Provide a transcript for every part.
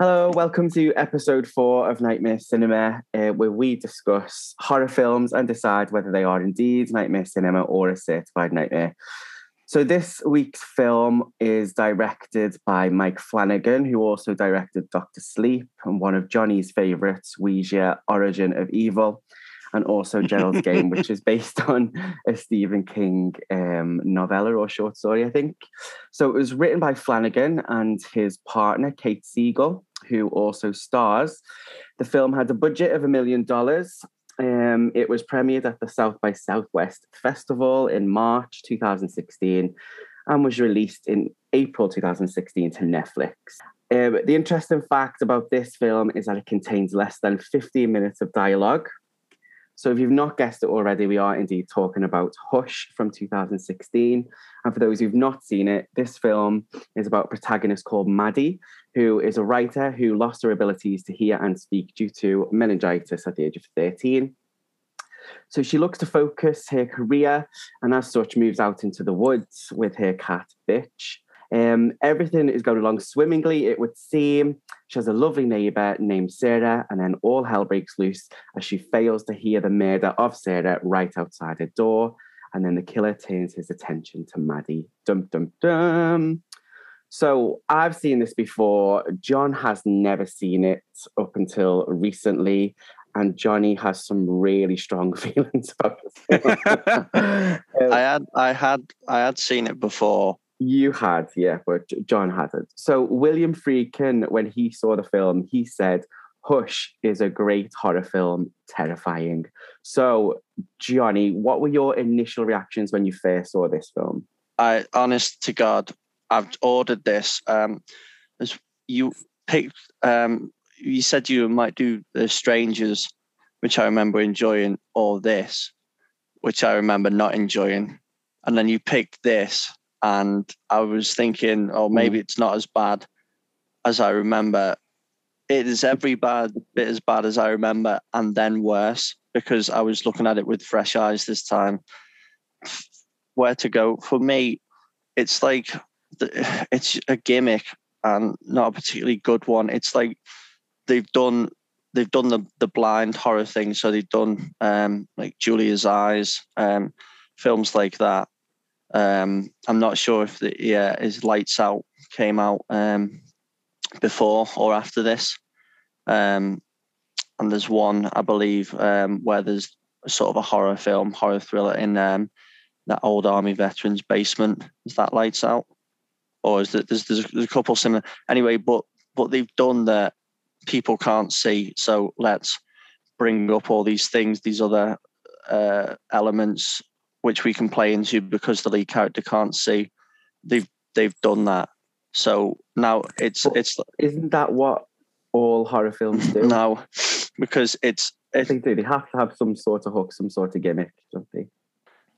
Hello, welcome to episode four of Nightmare Cinema, uh, where we discuss horror films and decide whether they are indeed Nightmare Cinema or a certified nightmare. So, this week's film is directed by Mike Flanagan, who also directed Doctor Sleep and one of Johnny's favourites, Ouija Origin of Evil and also Gerald's Game, which is based on a Stephen King um, novella or short story, I think. So it was written by Flanagan and his partner, Kate Siegel, who also stars. The film had a budget of a million dollars. Um, it was premiered at the South by Southwest Festival in March 2016 and was released in April 2016 to Netflix. Um, the interesting fact about this film is that it contains less than 15 minutes of dialogue, so if you've not guessed it already, we are indeed talking about Hush from 2016. And for those who've not seen it, this film is about a protagonist called Maddie, who is a writer who lost her abilities to hear and speak due to meningitis at the age of 13. So she looks to focus her career and as such moves out into the woods with her cat Bitch. Um, everything is going along swimmingly, it would seem. She has a lovely neighbour named Sarah, and then all hell breaks loose as she fails to hear the murder of Sarah right outside her door. And then the killer turns his attention to Maddie. Dum dum dum. So I've seen this before. John has never seen it up until recently. And Johnny has some really strong feelings about this. I had I had I had seen it before you had, yeah, but John hadn't. So William Friedkin, when he saw the film, he said, Hush is a great horror film, terrifying. So, Johnny, what were your initial reactions when you first saw this film? I, honest to God, I've ordered this. Um, you picked, um, you said you might do The Strangers, which I remember enjoying, or this, which I remember not enjoying. And then you picked this, and I was thinking, oh, maybe mm. it's not as bad as I remember. It is every bad bit as bad as I remember, and then worse because I was looking at it with fresh eyes this time. Where to go for me? It's like it's a gimmick and not a particularly good one. It's like they've done they've done the the blind horror thing, so they've done um, like Julia's Eyes, um, films like that, um, I'm not sure if the yeah his Lights Out came out um, before or after this. Um, and there's one I believe um, where there's sort of a horror film, horror thriller in um, that old army veterans basement. Is that Lights Out, or is that there's, there's a couple similar anyway? But but they've done that people can't see, so let's bring up all these things, these other uh, elements which we can play into because the lead character can't see. They've they've done that. So now it's but it's isn't that what all horror films do? No, because it's I think they have to have some sort of hook, some sort of gimmick, don't they?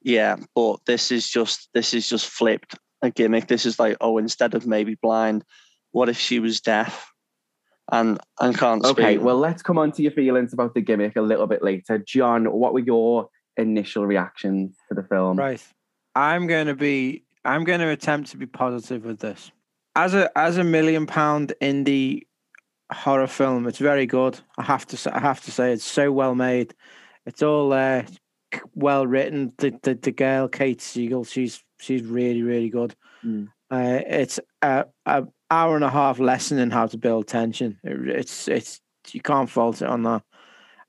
Yeah, but this is just this is just flipped a gimmick. This is like, oh, instead of maybe blind, what if she was deaf? And and can't okay, speak? well, let's come on to your feelings about the gimmick a little bit later. John, what were your initial reaction to the film? Right. I'm going to be. I'm going to attempt to be positive with this. As a as a million pound indie horror film, it's very good. I have to say, I have to say it's so well made. It's all uh, well written. The, the the girl Kate Siegel, she's she's really really good. Mm. Uh, it's a, a hour and a half lesson in how to build tension. It, it's it's you can't fault it on that.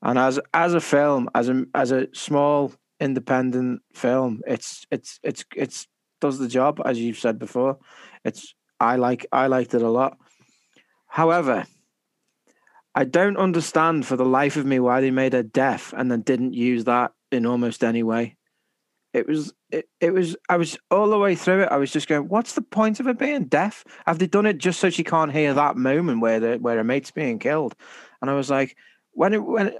And as as a film, as a as a small independent film, it's it's it's it's does the job as you've said before. It's I like I liked it a lot. However, I don't understand for the life of me why they made her deaf and then didn't use that in almost any way. It was it, it was I was all the way through it. I was just going, what's the point of her being deaf? Have they done it just so she can't hear that moment where the where her mate's being killed? And I was like, when it when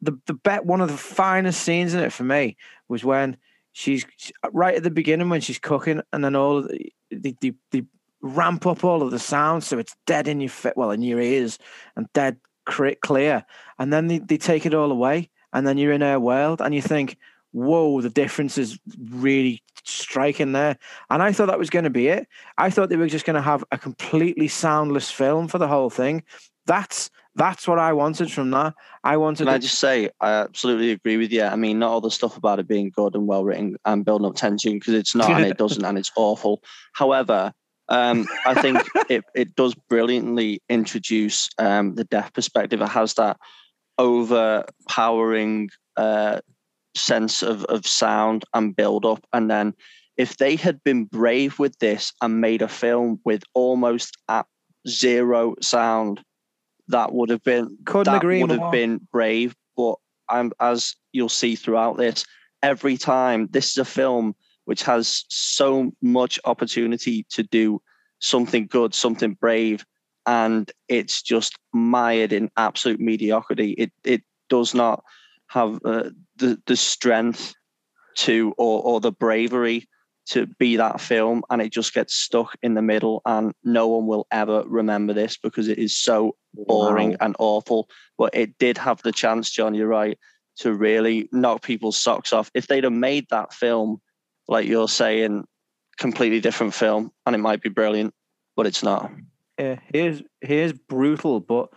the the bet one of the finest scenes in it for me was when she's right at the beginning when she's cooking, and then all of the the, the, the ramp up all of the sounds so it's dead in your fit, well in your ears and dead clear, and then they, they take it all away, and then you're in her world, and you think, whoa, the difference is really striking there. And I thought that was going to be it. I thought they were just going to have a completely soundless film for the whole thing That's that's what I wanted from that. I wanted. Can I just say, I absolutely agree with you. I mean, not all the stuff about it being good and well written and building up tension because it's not and it doesn't and it's awful. However, um, I think it, it does brilliantly introduce um, the deaf perspective. It has that overpowering uh, sense of, of sound and build up. And then if they had been brave with this and made a film with almost at zero sound, that would have been couldn't that agree would more. have been brave. But I'm, as you'll see throughout this, every time this is a film which has so much opportunity to do something good, something brave, and it's just mired in absolute mediocrity. It it does not have uh, the the strength to or or the bravery to be that film, and it just gets stuck in the middle, and no one will ever remember this because it is so boring Wow. and awful. But it did have the chance, John. You're right to really knock people's socks off. If they'd have made that film, like you're saying, completely different film, and it might be brilliant, but it's not. Yeah, here's here's brutal, but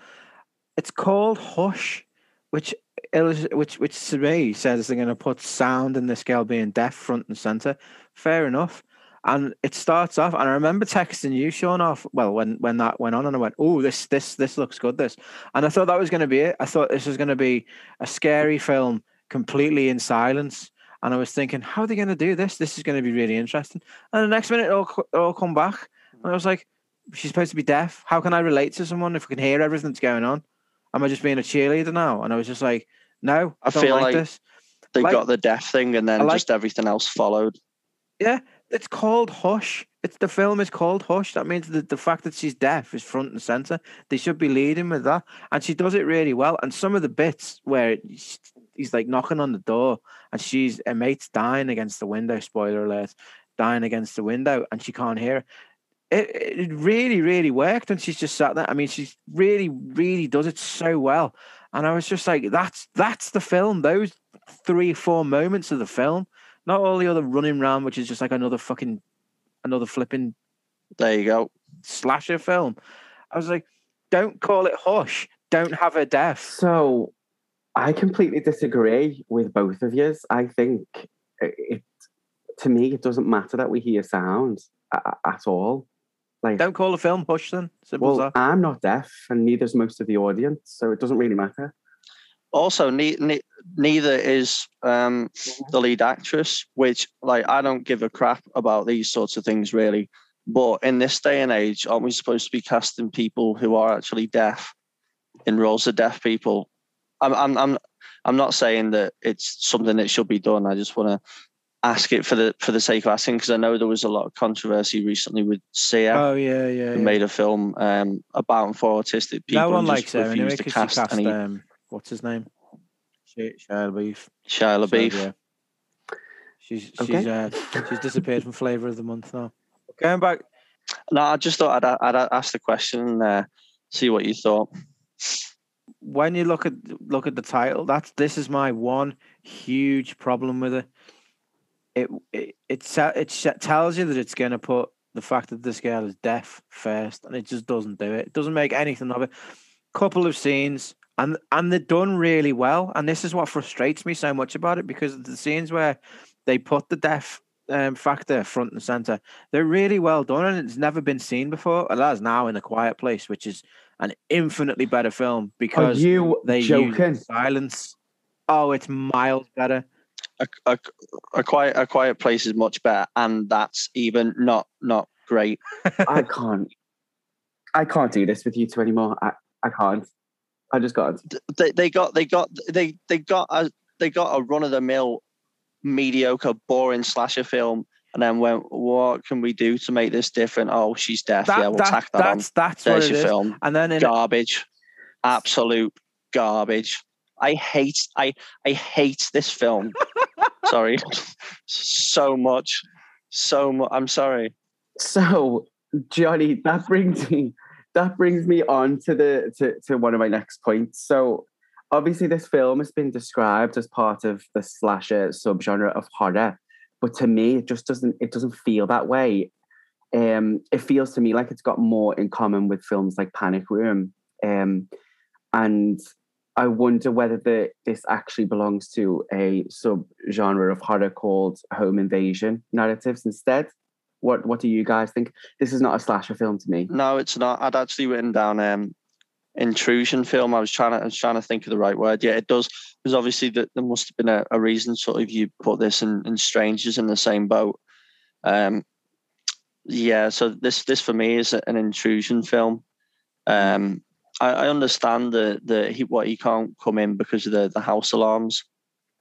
it's called Hush, which which which to me says they're going to put sound in this girl being deaf front and center. Fair enough. And it starts off, and I remember texting you, Sean, off. Well, when when that went on, and I went, "Oh, this this this looks good." This, and I thought that was going to be it. I thought this was going to be a scary film, completely in silence. And I was thinking, how are they going to do this? This is going to be really interesting. And the next minute, it all it all come back, and I was like, she's supposed to be deaf. How can I relate to someone if I can hear everything that's going on? Am I just being a cheerleader now? And I was just like, no, I, I don't feel like, like- this. They Like- got the deaf thing, and then like- just everything else followed. Yeah, it's called Hush. It's the film is called Hush. That means that the fact that she's deaf is front and center. They should be leading with that, and she does it really well. And some of the bits where sh- he's like knocking on the door, and she's her mate's dying against the window. Spoiler alert: dying against the window, and she can't hear. It, it really, really worked, and she's just sat there. I mean, she's really, really does it so well. And I was just like, that's that's the film. Those three, four moments of the film not all the other running around, which is just like another fucking another flipping There you go. slasher film. I was like, don't call it Hush. Don't have a deaf. So I completely disagree with both of you. I think it, it to me it doesn't matter that we hear sound at, at all. Like, Don't call the film Hush then. Simple well, as that. I'm not deaf, and neither's most of the audience, so it doesn't really matter. Also, ne- ne- neither is um, the lead actress, which like I don't give a crap about these sorts of things really. But in this day and age, aren't we supposed to be casting people who are actually deaf in roles of deaf people? I'm I'm I'm I'm not saying that it's something that should be done. I just want to ask it for the for the sake of asking because I know there was a lot of controversy recently with Sia. Oh yeah, yeah. who yeah. made a film um, about and for autistic people. no one and likes her anyway refused to because she cast any um, what's his name? Shia Shia LaBeouf. Shia So, LaBeouf. yeah. She's Okay. she's uh, she's disappeared from Flavor of the Month now. Going back, No, I just thought I'd, I'd ask the question and uh, see what you thought. when you look at look at the title, that's this is my one huge problem with it. It it it, te- it tells you that it's going to put the fact that this girl is deaf first, and it just doesn't do it. It doesn't make anything of it. Couple of scenes, and and they're done really well. And this is what frustrates me so much about it because the scenes where they put the deaf um, factor front and center, they're really well done, and it's never been seen before. And that's now in a quiet place, which is an infinitely better film Are because you they joking? use silence. Oh, it's miles better. A, a, a quiet a quiet place is much better, and that's even not not great. I can't. I can't do this with you two anymore. I, I can't. I just can't. They, they got they got they they got a they got a run of the mill mediocre boring slasher film, and then went, what can we do to make this different? Oh, she's deaf. That- yeah, we'll that- tack that on. that's that's There's your is. film. And then in garbage absolute garbage i hate i i hate this film sorry so much so much i'm sorry So, Johnny, that brings me that brings me on to the to, to one of my next points. So, obviously, this film has been described as part of the slasher subgenre of horror, but to me, it just doesn't it doesn't feel that way. Um, it feels to me like it's got more in common with films like Panic Room Um, and I wonder whether the, this actually belongs to a sub-genre of horror called home invasion narratives instead. What What do you guys think? This is not a slasher film to me. No, it's not. I'd actually written down um, intrusion film. I was trying to I was trying to think of the right word. Yeah, it does. Because obviously that there must have been a, a, reason sort of you put this in, in strangers in the same boat. Um, yeah, so this this for me is an intrusion film. Um, I, I understand that the he what he can't come in because of the, the house alarms,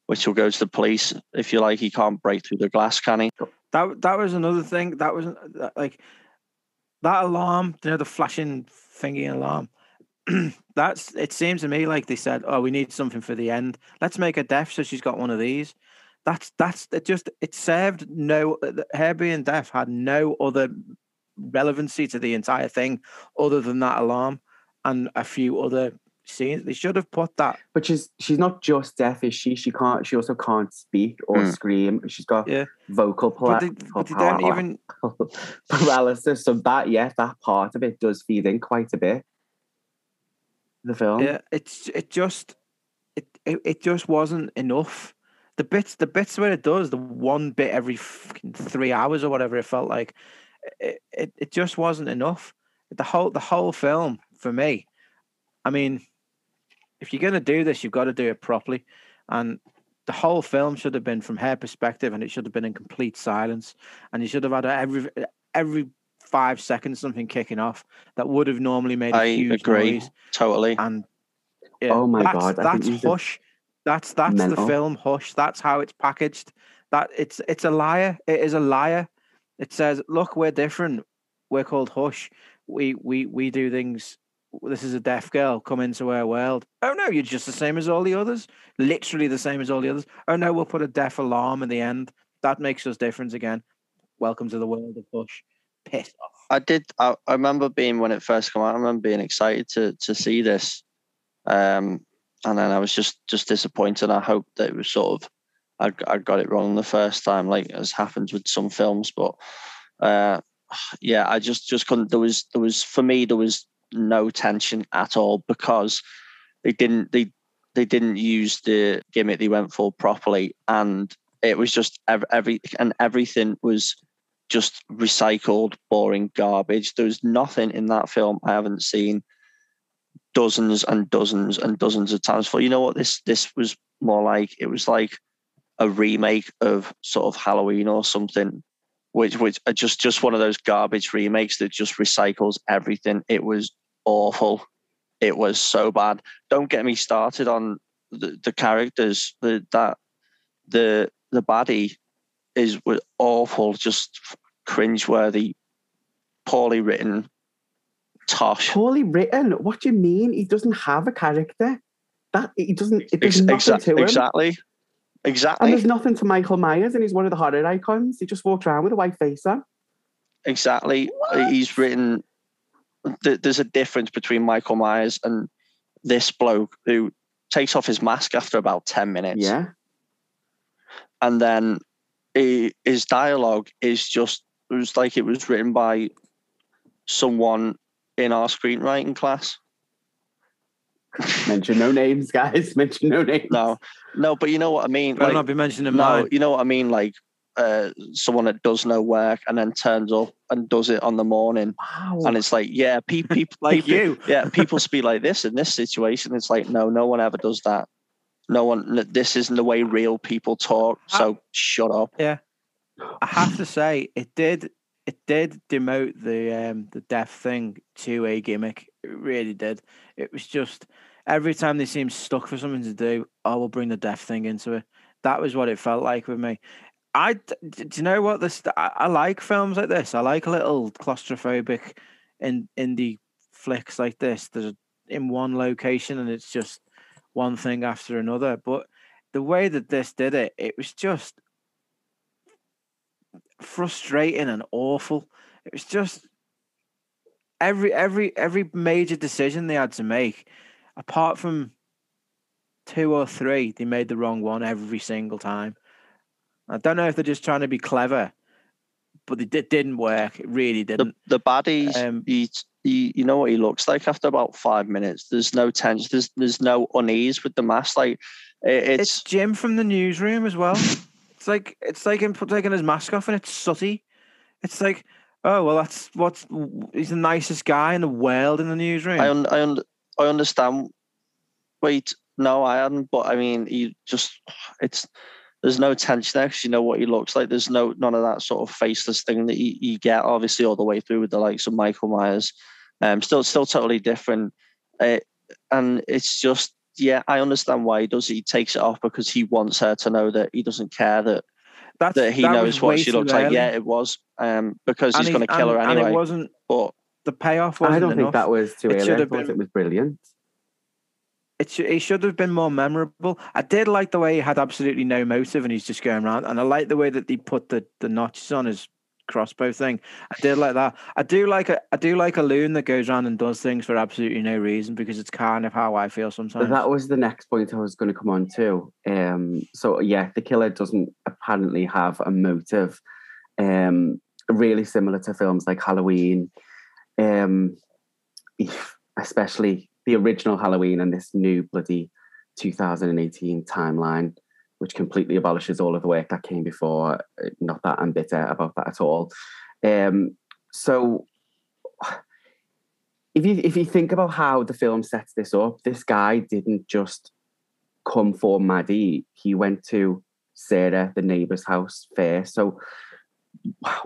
which will go to the police. If you like, he can't break through the glass, can he? That that was another thing. That was like that alarm. You know, the flashing thingy alarm. That's. It seems to me like they said, "Oh, we need something for the end. Let's make her deaf so she's got one of these." That's that's it. Just it served no. Her being deaf had no other relevancy to the entire thing other than that alarm and a few other scenes. They should have put that. But she's she's not just deaf, is she? She can't. She also can't speak or mm. scream. She's got yeah. vocal but they, but they don't even paralysis. So that yeah, that part of it does feed in quite a bit. The film. Yeah, it's it just it it, it just wasn't enough. The bits the bits where it does the one bit every three hours or whatever it felt like. It, it, it just wasn't enough. The whole the whole film for me. I mean, if you're going to do this, you've got to do it properly. And the whole film should have been from her perspective, and it should have been in complete silence. And you should have had every every five seconds something kicking off that would have normally made a I huge agree noise. totally. And yeah, oh my that's, god, that's Hush. That's that's mental. the film Hush. That's how it's packaged. That it's it's a liar. It is a liar. It says, "Look, we're different. We're called Hush. We we we do things this is a deaf girl come into our world. Oh no, you're just the same as all the others. Literally the same as all the others. Oh no, we'll put a deaf alarm in the end. That makes us different again. Welcome to the world of Bush. Piss off. I did. I, I remember being when it first came out. I remember being excited to to see this, um, and then I was just just disappointed. I hoped that it was sort of I I got it wrong the first time, like as happens with some films. But uh, yeah, I just just couldn't. There was there was for me there was no tension at all because they didn't they they didn't use the gimmick they went for properly. And it was just every, every and everything was just recycled boring garbage. There was nothing in that film i haven't seen dozens and dozens and dozens of times for you know what? This this was more like it was like a remake of sort of halloween or something which which are just just one of those garbage remakes that just recycles everything. It was awful. It was so bad. Don't get me started on the, the characters. The that the the baddie is was awful, just cringeworthy, poorly written, tosh. Poorly written. What do you mean? He doesn't have a character. That he doesn't. It does Ex- nothing exa- to him. Exactly. Exactly. And there's nothing to Michael Myers, and he's one of the horror icons. He just walks around with a white face on. Exactly. What? He's written. There's a difference between Michael Myers and this bloke who takes off his mask after about 10 minutes. Yeah. And then he, his dialogue is just, it was like it was written by someone in our screenwriting class. Mention no names, guys. Mention no names. No, no, but you know what I mean. Better like, not be mentioning no, mine. you know what I mean. Like uh, someone that does no work and then turns up and does it on the morning. Wow. And it's like, yeah, people, people like people, you. Yeah, people speak like this in this situation. It's like, no, no one ever does that. No one. This isn't the way real people talk. So I, shut up. Yeah, I have to say, it did. It did demote the um, the deaf thing to a gimmick. It really did. It was just every time they seem stuck for something to do, I will bring the deaf thing into it. That was what it felt like with me. I do you know what this? I, I like films like this. I like a little claustrophobic in indie flicks like this. There's in one location and it's just one thing after another. But the way that this did it, it was just frustrating and awful. It was just every every every major decision they had to make apart from two or three, they made the wrong one every single time. I don't know if they're just trying to be clever, but it did, didn't work. It really didn't. the baddies, Um, he, he, you know what he looks like after about five minutes. There's no tension. There's there's no unease with the mask. Like it, It's it's Jim from the newsroom as well. it's like it's like him taking his mask off and it's sooty. It's like, oh well, that's what's he's the nicest guy in the world in the newsroom. I un, I, un, I understand. Wait, no, I hadn't. But I mean, he just it's there's no tension there because you know what he looks like. There's no none of that sort of faceless thing that you, you get obviously all the way through with the likes of Michael Myers. Um, still still totally different. Uh, and it's just yeah, I understand why he does it. He takes it off because he wants her to know that he doesn't care that That's, that he that knows what she looks like. Yeah, it was. Um, because And he's going to kill her anyway. And it wasn't but the payoff wasn't I don't enough. think that was too It early. I thought been- it was brilliant. it, sh- it should have been more memorable. I did like the way he had absolutely no motive and he's just going around. And I like the way that he put the, the notches on his crossbow thing. I did like that. I do like a I do like a loon that goes around and does things for absolutely no reason because it's kind of how I feel sometimes. That was the next point I was going to come on to. Um, so yeah, the killer doesn't apparently have a motive. Um, really similar to films like Halloween, um, especially the original Halloween and this new bloody 2018 timeline, which completely abolishes all of the work that came before. Not that I'm bitter about that at all. Um, so if you if you think about how the film sets this up, this guy didn't just come for Maddie. He went to Sarah, the neighbor's house first. So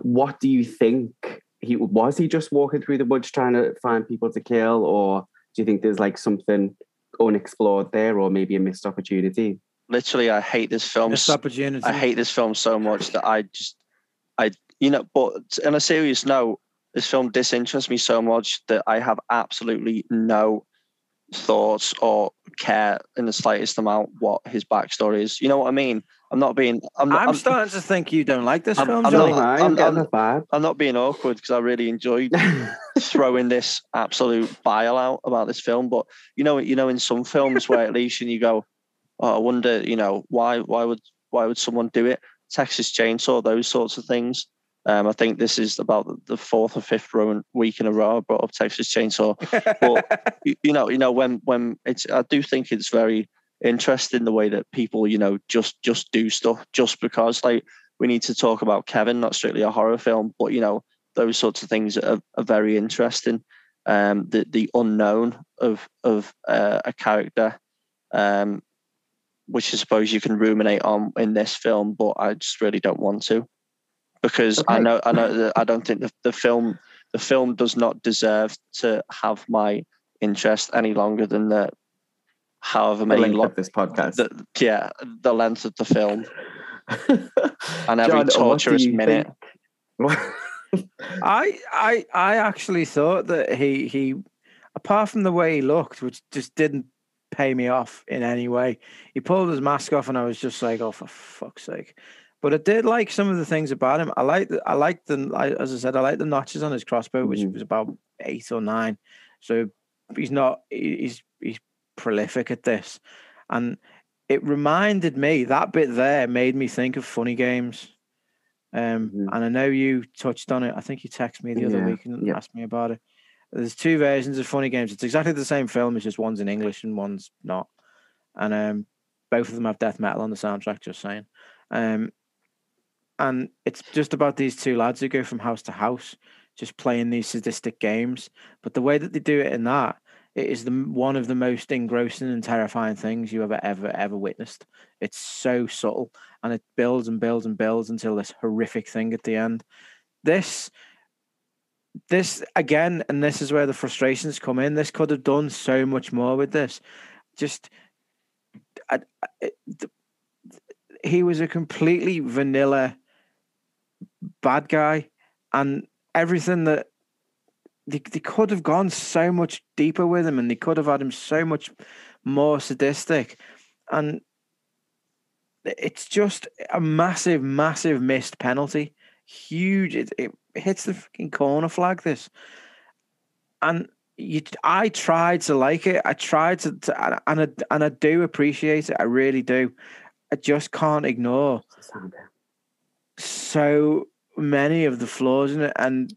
what do you think? He was he just walking through the woods trying to find people to kill, or do you think there's like something unexplored there, or maybe a missed opportunity? literally, I hate this film. Missed opportunity. I hate this film so much that I just, I, you know, but on a serious note, this film disinterests me so much that I have absolutely no thoughts or care in the slightest amount what his backstory is. You know what I mean? I'm not being. I'm not. I'm, I'm, starting to think you don't like this I'm- film, I'm Johnny. not- I'm, I'm- I'm- I'm not being awkward because I really enjoyed throwing this absolute bile out about this film. But you know, you know, in some films where at least and you go, oh, I wonder, you know, why why would why would someone do it? Texas Chainsaw, those sorts of things. Um, I think this is about the- fourth or fifth row week in a row I brought up Texas Chainsaw. But you, you know, you know, when when it's, I do think it's very interesting the way that people, you know, just just do stuff just because. Like we need to talk about Kevin, not strictly a horror film, but you know, those sorts of things are, are very interesting. Um, the the unknown of of uh, a character, um, which I suppose you can ruminate on in this film, but I just really don't want to because I know I know that I don't think the, the film the film does not deserve to have my interest any longer than the however The many length lo- of this podcast. the, yeah the length of the film and every John, torturous minute. I I I actually thought that he he apart from the way he looked, which just didn't pay me off in any way, he pulled his mask off and I was just like, oh for fuck's sake. But I did like some of the things about him. I like the I like the I, as I said, I like the notches on his crossbow, which Mhm. was about eight or nine. So he's not he's he's prolific at this. And it reminded me that bit there made me think of funny games. Um, Mhm. and I know you touched on it. I think you texted me the other Yeah, week and yeah. asked me about it. There's two versions of funny games. It's exactly the same film. It's just one's in English and one's not. And um, both of them have death metal on the soundtrack. Just saying. Um, and it's just about these two lads who go from house to house, just playing these sadistic games. But the way that they do it in that, it is the one of the most engrossing and terrifying things you ever, ever, ever witnessed. It's so subtle, and it builds and builds and builds until this horrific thing at the end. This, this again, and this is where the frustrations come in. This could have done so much more with this. Just, I, I, it- he was a completely vanilla bad guy, and everything that they, they could have gone so much deeper with him, and they could have had him so much more sadistic, and it's just a massive, massive missed penalty. Huge. It, it hits the fucking corner flag. This, and you, I tried to like it. I tried to, to and, I, and I do appreciate it. I really do. I just can't ignore so many of the flaws in it, and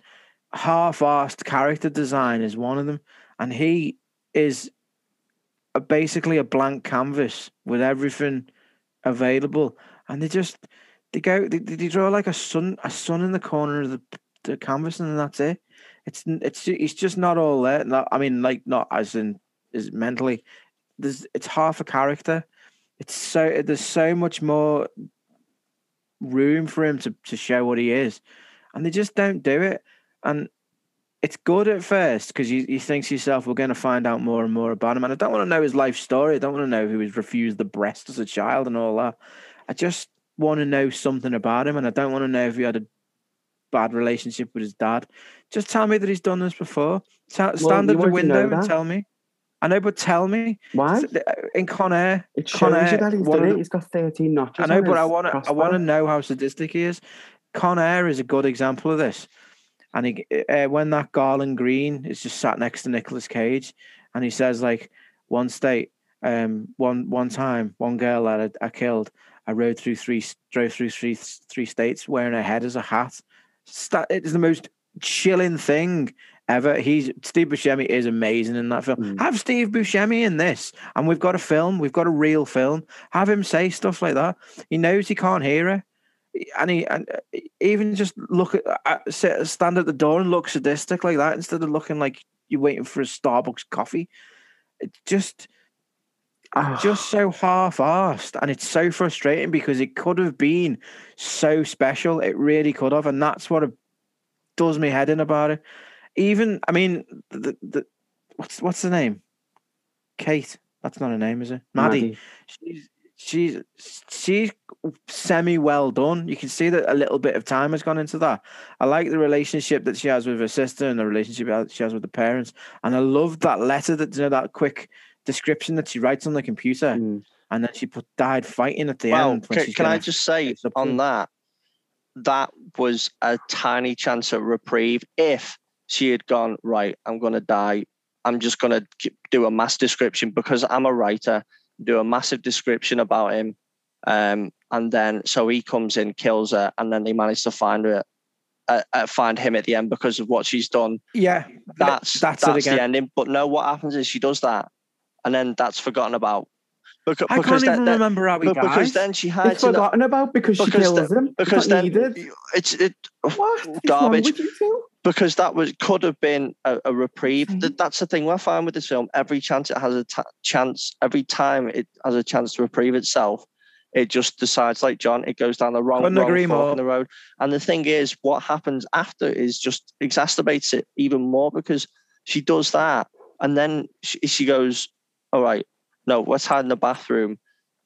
half-assed character design is one of them. And he is a, basically a blank canvas with everything available, and they just they go they, they draw like a sun a sun in the corner of the, the canvas, and that's it. It's it's it's just not all there. Not, I mean, like not as in is mentally. There's it's half a character. It's so there's so much more room for him to to show what he is, and they just don't do it. And it's good at first because you, you think to yourself, we're going to find out more and more about him. And I don't want to know his life story. I don't want to know who was refused the breast as a child and all that. I just want to know something about him. And I don't want to know if he had a bad relationship with his dad. Just tell me that he's done this before. Stand at the window and tell me. I know, but tell me why uh, in Con Air. It shows Con Air, you that he's done it. He's got thirteen notches. I know, but I want to. I want to know how sadistic he is. Con Air is a good example of this. And he, uh, when that Garland Green is just sat next to Nicolas Cage, and he says like, one state, um, one one time, one girl that I, I killed, I rode through three, drove through three three states wearing her head as a hat. It is the most chilling thing ever. He's Steve Buscemi is amazing in that film. Mm. Have Steve Buscemi in this, and we've got a film. We've got a real film. Have him say stuff like that. He knows he can't hear her, and he and uh, even just look at uh, stand at the door and look sadistic like that instead of looking like you're waiting for a Starbucks coffee. It just. Oh. Just so half-assed, and it's so frustrating because it could have been so special. It really could have, and that's what it does me head in about it even I mean the, the what's what's the name? Kate. That's not a name, is it? Maddie. Maddie. She's she's she's semi well done. You can see that a little bit of time has gone into that. I like the relationship that she has with her sister and the relationship she has with the parents. And I love that letter that you know that quick description that she writes on the computer. Mm. And then she put died fighting at the well, end. Can, can I just say on that, that was a tiny chance of reprieve if she had gone right i'm going to die i'm just going to do a mass description because i'm a writer do a massive description about him um, and then so he comes in kills her and then they manage to find her uh, uh, find him at the end because of what she's done yeah that's that's, that's the ending but no what happens is she does that and then that's forgotten about because, I can't even then, remember how he dies. Because then she hides. It's forgotten about because, because she kills the, him. Because then needed. it's it what garbage. Because that was could have been a, a reprieve. Mm-hmm. That's the thing I find with this film. Every chance it has a t- chance, every time it has a chance to reprieve itself, it just decides like John, it goes down the wrong, wrong fork in the road. And the thing is, what happens after is just exacerbates it even more because she does that, and then she, she goes, "All right, no, let's hide in the bathroom.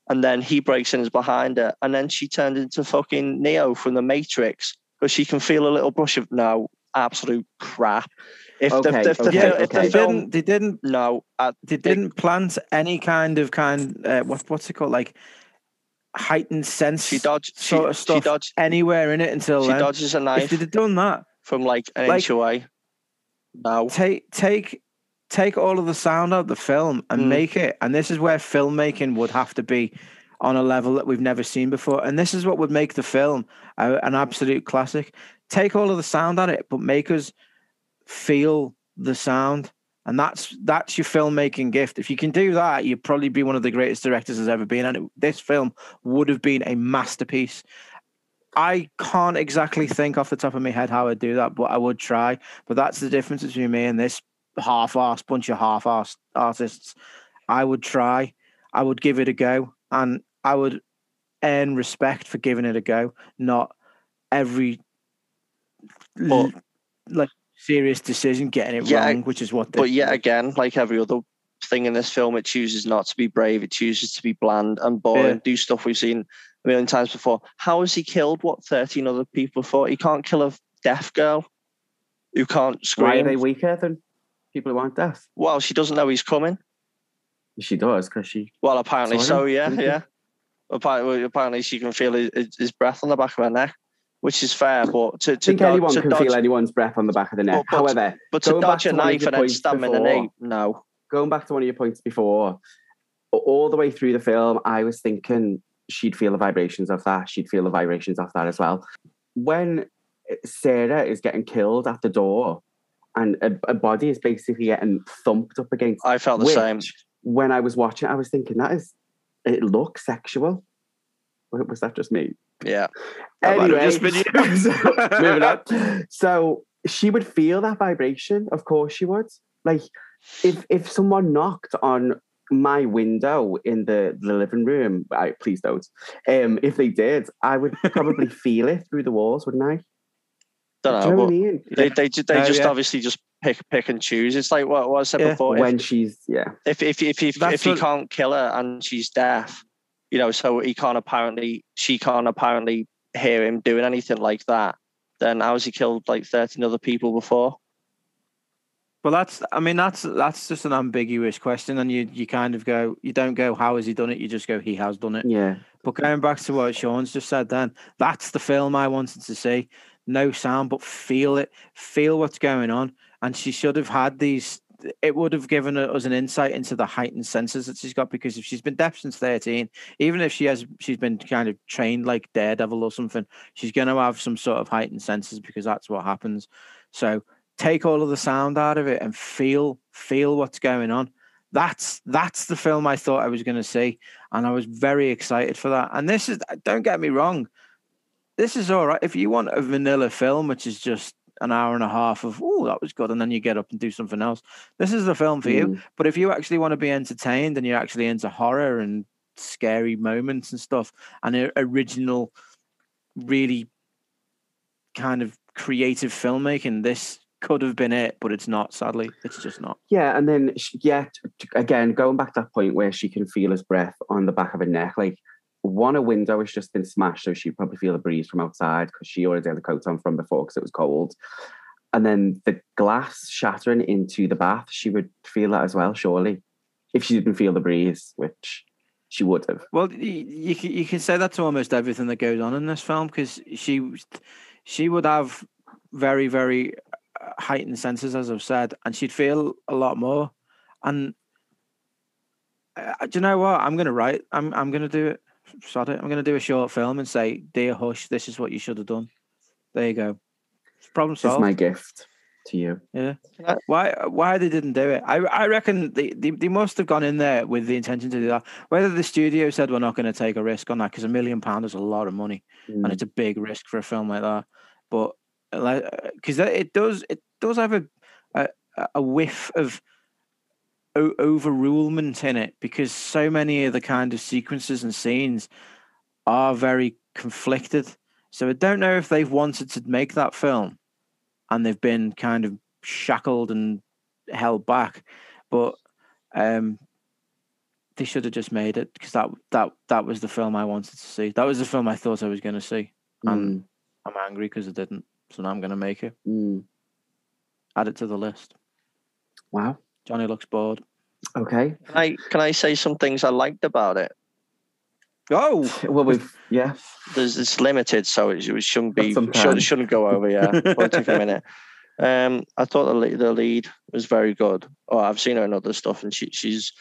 And then he breaks in, is behind her. And then she turned into fucking Neo from the Matrix because she can feel a little brush of no absolute crap. If okay, the, if the, yeah, if okay. the film, didn't, they didn't, no, uh, they didn't plant any kind of kind, uh, what, what's it called? Like heightened sense she dodged, sort she, of stuff she dodged, anywhere in it until she then. dodges a knife. If they'd have done that from like an like, inch away, no. Take, take take all of the sound out of the film and mm. make it. And this is where filmmaking would have to be on a level that we've never seen before. And this is what would make the film a, an absolute classic. Take all of the sound out of it, but make us feel the sound. And that's that's your filmmaking gift. If you can do that, you'd probably be one of the greatest directors there's ever been. And it, this film would have been a masterpiece. I can't exactly think off the top of my head how I'd do that, but I would try. But that's the difference between me and this half-assed bunch of half-assed artists. I would try. I would give it a go, and I would earn respect for giving it a go. Not every but, like serious decision getting it yeah, wrong, which is what. But yet again, like every other thing in this film, it chooses not to be brave. It chooses to be bland and boring. Yeah. Do stuff we've seen a million times before. How has he killed what thirteen other people for? He can't kill a deaf girl who can't scream. Why are they weaker than people who aren't deaf. Well, she doesn't know he's coming. She does because she. Well, apparently so. Yeah, yeah. Apparently, apparently, she can feel his, his, breath on the back of her neck, which is fair. But to, to I think dodge, anyone can dodge, feel anyone's breath on the back of the neck. But, However, but to dodge a knife and then stab in the knee, no. Going back to one of your points before, all the way through the film, I was thinking she'd feel the vibrations of that. She'd feel the vibrations of that as well. When eh, Sarah is getting killed at the door, and a, a body is basically getting thumped up against. I felt the which, same. When I was watching, I was thinking that is it looks sexual. Wa- Was that just me? Yeah. That might have Anyway, just been you. so- moving on. So she would feel that vibration. Of course, she would. Like if if someone knocked on my window in the, the living room, I please don't. Um, if they did, I would probably feel it through the walls, wouldn't I? Don't Do you know. know what I mean? they they, ju- they No, just yeah. obviously just pick pick and choose. It's like what, what I said Yeah. before. If- When she's yeah, if if if if, That's if he what- can't kill her and she's deaf, you know, so he can't apparently she can't apparently hear him doing anything like that, then how has he killed like thirteen other people before? Well, that's. I mean, that's that's just an ambiguous question, and you you kind of go. You don't go. How has he done it? You just go. He has done it. yeah, But going back to what Sean's just said, then that's the film I wanted to see. No sound, but feel it. Feel what's going on. And she should have had these. It would have given us an insight into the heightened senses that she's got because if she's been deaf since thirteen, even if she has, she's been kind of trained like Daredevil or something, she's going to have some sort of heightened senses because that's what happens. So take all of the sound out of it and feel feel what's going on. That's that's the film I thought I was going to see, and I was very excited for that. And this is don't get me wrong, this is all right if you want a vanilla film, which is just an hour and a half of oh that was good, and then you get up and do something else. This is the film for you. Mm. But if you actually want to be entertained and you're actually into horror and scary moments and stuff, and original, really kind of creative filmmaking, this could have been it, but it's not. Sadly, it's just not. Yeah, and then she, yeah, again, going back to that point where she can feel his breath on the back of her neck, like one a window has just been smashed, so she'd probably feel the breeze from outside because she already had the coat on from before because it was cold. And then the glass shattering into the bath, she would feel that as well, surely, if she didn't feel the breeze, which she would have. Well, you can, you can say that to almost everything that goes on in this film because she she would have very very uh, heightened senses, as I've said, and she'd feel a lot more. And uh, do you know what? I'm to write. I'm I'm to do it. Sod it. I'm going to do a short film and say, "Dear Hush, this is what you should have done." There you go. Problem This is my gift to you. Yeah. Why why they didn't do it? I I reckon they, they, they must have gone in there with the intention to do that. Whether the studio said we're not going to take a risk on that because a million pound is a lot of money and Mm. it's a big risk for a film like that. But because it does it does have a a, a whiff of o- overrulement in it because so many of the kind of sequences and scenes are very conflicted. So I don't know if they've wanted to make that film and they've been kind of shackled and held back, but um, they should have just made it because that that that was the film I wanted to see. That was the film I thought I was going to see, and Mm. I'm angry because I didn't. So now I'm going to make it. Mm. Add it to the list. Wow. Johnny looks bored. Okay. Can I can I say some things I liked about it? Oh, Well, we've yeah. There's it's limited, so it, it shouldn't be should, time. shouldn't go over. Yeah, won't take a minute. Um, I thought the lead, the lead was very good. Oh, I've seen her in other stuff, and she, she's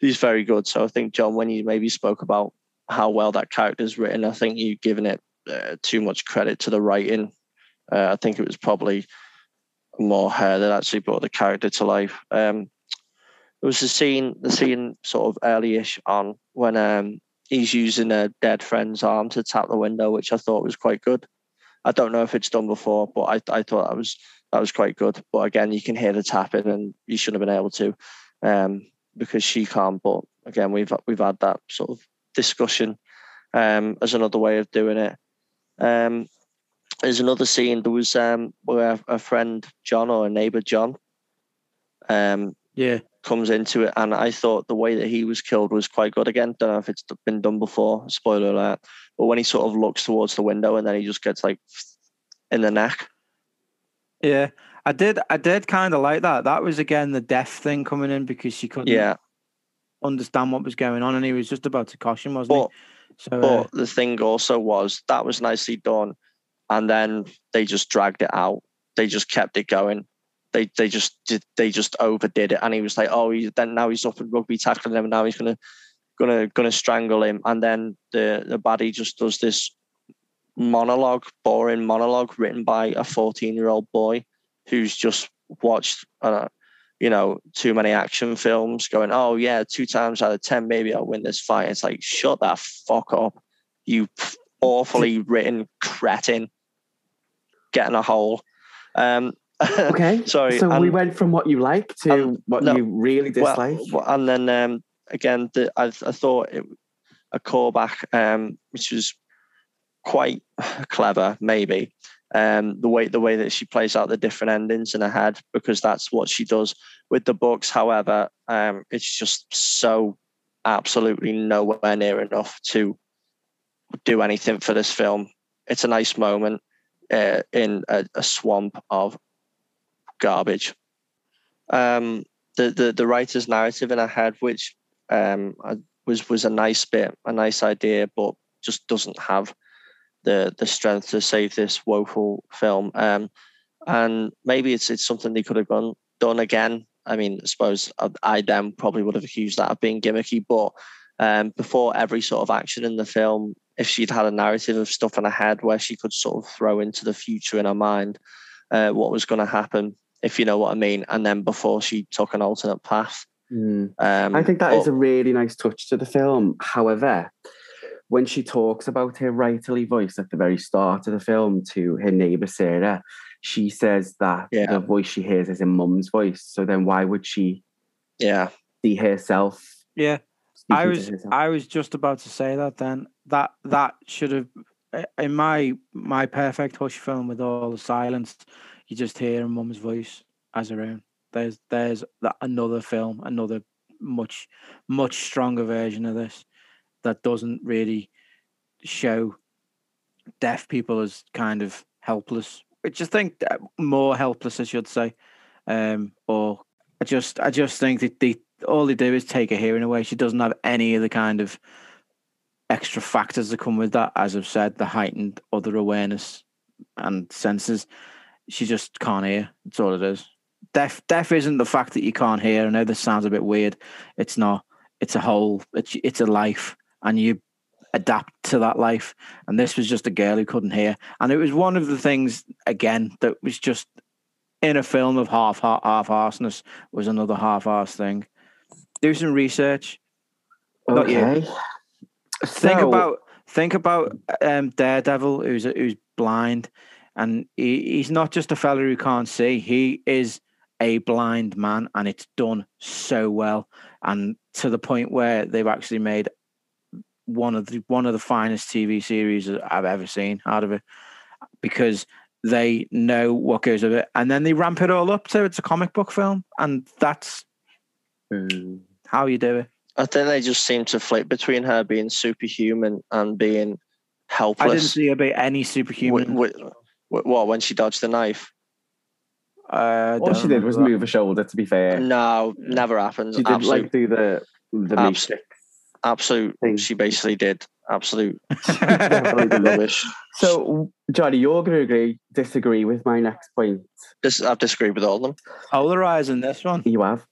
she's very good. So I think John, when you maybe spoke about how well that character's written, I think you've given it uh, too much credit to the writing. Uh, I think it was probably more her that actually brought the character to life. Um, there was the scene, the scene sort of early-ish on when um, he's using a dead friend's arm to tap the window, which I thought was quite good. I don't know if it's done before, but I, I thought that was that was quite good. But again, you can hear the tapping, and you shouldn't have been able to um, because she can't. But again, we've we've had that sort of discussion um, as another way of doing it. Um, there's another scene. There was um, where a friend John or a neighbor John um, yeah. Comes into it, and I thought the way that he was killed was quite good. Again, don't know if it's been done before. Spoiler alert! But when he sort of looks towards the window and then he just gets like in the neck. Yeah. I did I did kind of like that. That was again the deaf thing coming in because she couldn't Yeah, understand what was going on and he was just about to caution, wasn't but he? So uh, but the thing also was that was nicely done, and then they just dragged it out. They just kept it going. They they just did they just overdid it, and he was like, oh, he, then now he's up in rugby tackling him, and now he's gonna gonna gonna strangle him, and then the the baddie just does this monologue, boring monologue written by a 14 year old boy who's just watched, uh, you know, too many action films going, oh, yeah, two times out of 10, maybe I'll win this fight. It's like, shut that fuck up, you awfully written cretin. Getting a hole. Um, Okay. Sorry, So we went from what you like to Um, what no, you really dislike. Well, and then um, again, the, I, I thought it, a callback, um, which was quite clever, maybe. Um, the way the way that she plays out the different endings in her head, because that's what she does with the books. However, um, it's just so absolutely nowhere near enough to do anything for this film. It's a nice moment uh, in a, a swamp of garbage. Um, the, the the writer's narrative in her head, which um, was was a nice bit, a nice idea, but just doesn't have the the strength to save this woeful film. Um, and maybe it's it's something they could have gone done again. I mean, I suppose I, I then probably would have accused that of being gimmicky, but um, before every sort of action in the film, if she'd had a narrative of stuff in her head where she could sort of throw into the future in her mind uh, what was going to happen, if you know what I mean, and then before she took an alternate path. Mm. Um, I think that is but- a really nice touch to the film. However, when she talks about her writerly voice at the very start of the film to her neighbour Sarah, she says that Yeah. the voice she hears is her mum's voice. So then why would she yeah, see herself? Yeah, I was? I was just about to say that. Then that that should have uh, in my my perfect hush film with all the silence, you just hear her mum's voice as her own. There's there's that another film, another much much stronger version of this that doesn't really show deaf people as kind of helpless. Which I think more helpless, I should say. Um, or I just I just think that they all they do is take her hearing away. She doesn't have any of the kind of extra factors that come with that. As I've said, the heightened other awareness and senses. She just can't hear. That's all it is. Deaf deaf isn't the fact that you can't hear. I know this sounds a bit weird. It's not. It's a whole. It's it's a life, and you adapt to that life. And this was just a girl who couldn't hear, and it was one of the things again that was just in a film of half half half arseness was another half arse thing. Do some research. okay. Think about think about um, Daredevil, who's who's blind, and he, he's not just a fella who can't see. He is a blind man, and it's done so well, and to the point where they've actually made one of the one of the finest TV series I've ever seen out of it, because they know what goes with it, and then they ramp it all up so it's a comic book film, and that's Mm. how you do it. I think they just seem to flip between her being superhuman and being helpless. I didn't see her be any superhuman. Wi- wi- wi- what when she dodged the knife? Uh, All she did was that. move a shoulder. To be fair, No, never happened. she did Absolute, like do the the Abs- absolute. thing. She basically did absolute rubbish. So, Johnny, you're going to agree, disagree with my next point. This, I've disagreed with all of them. polarizing this one. You have.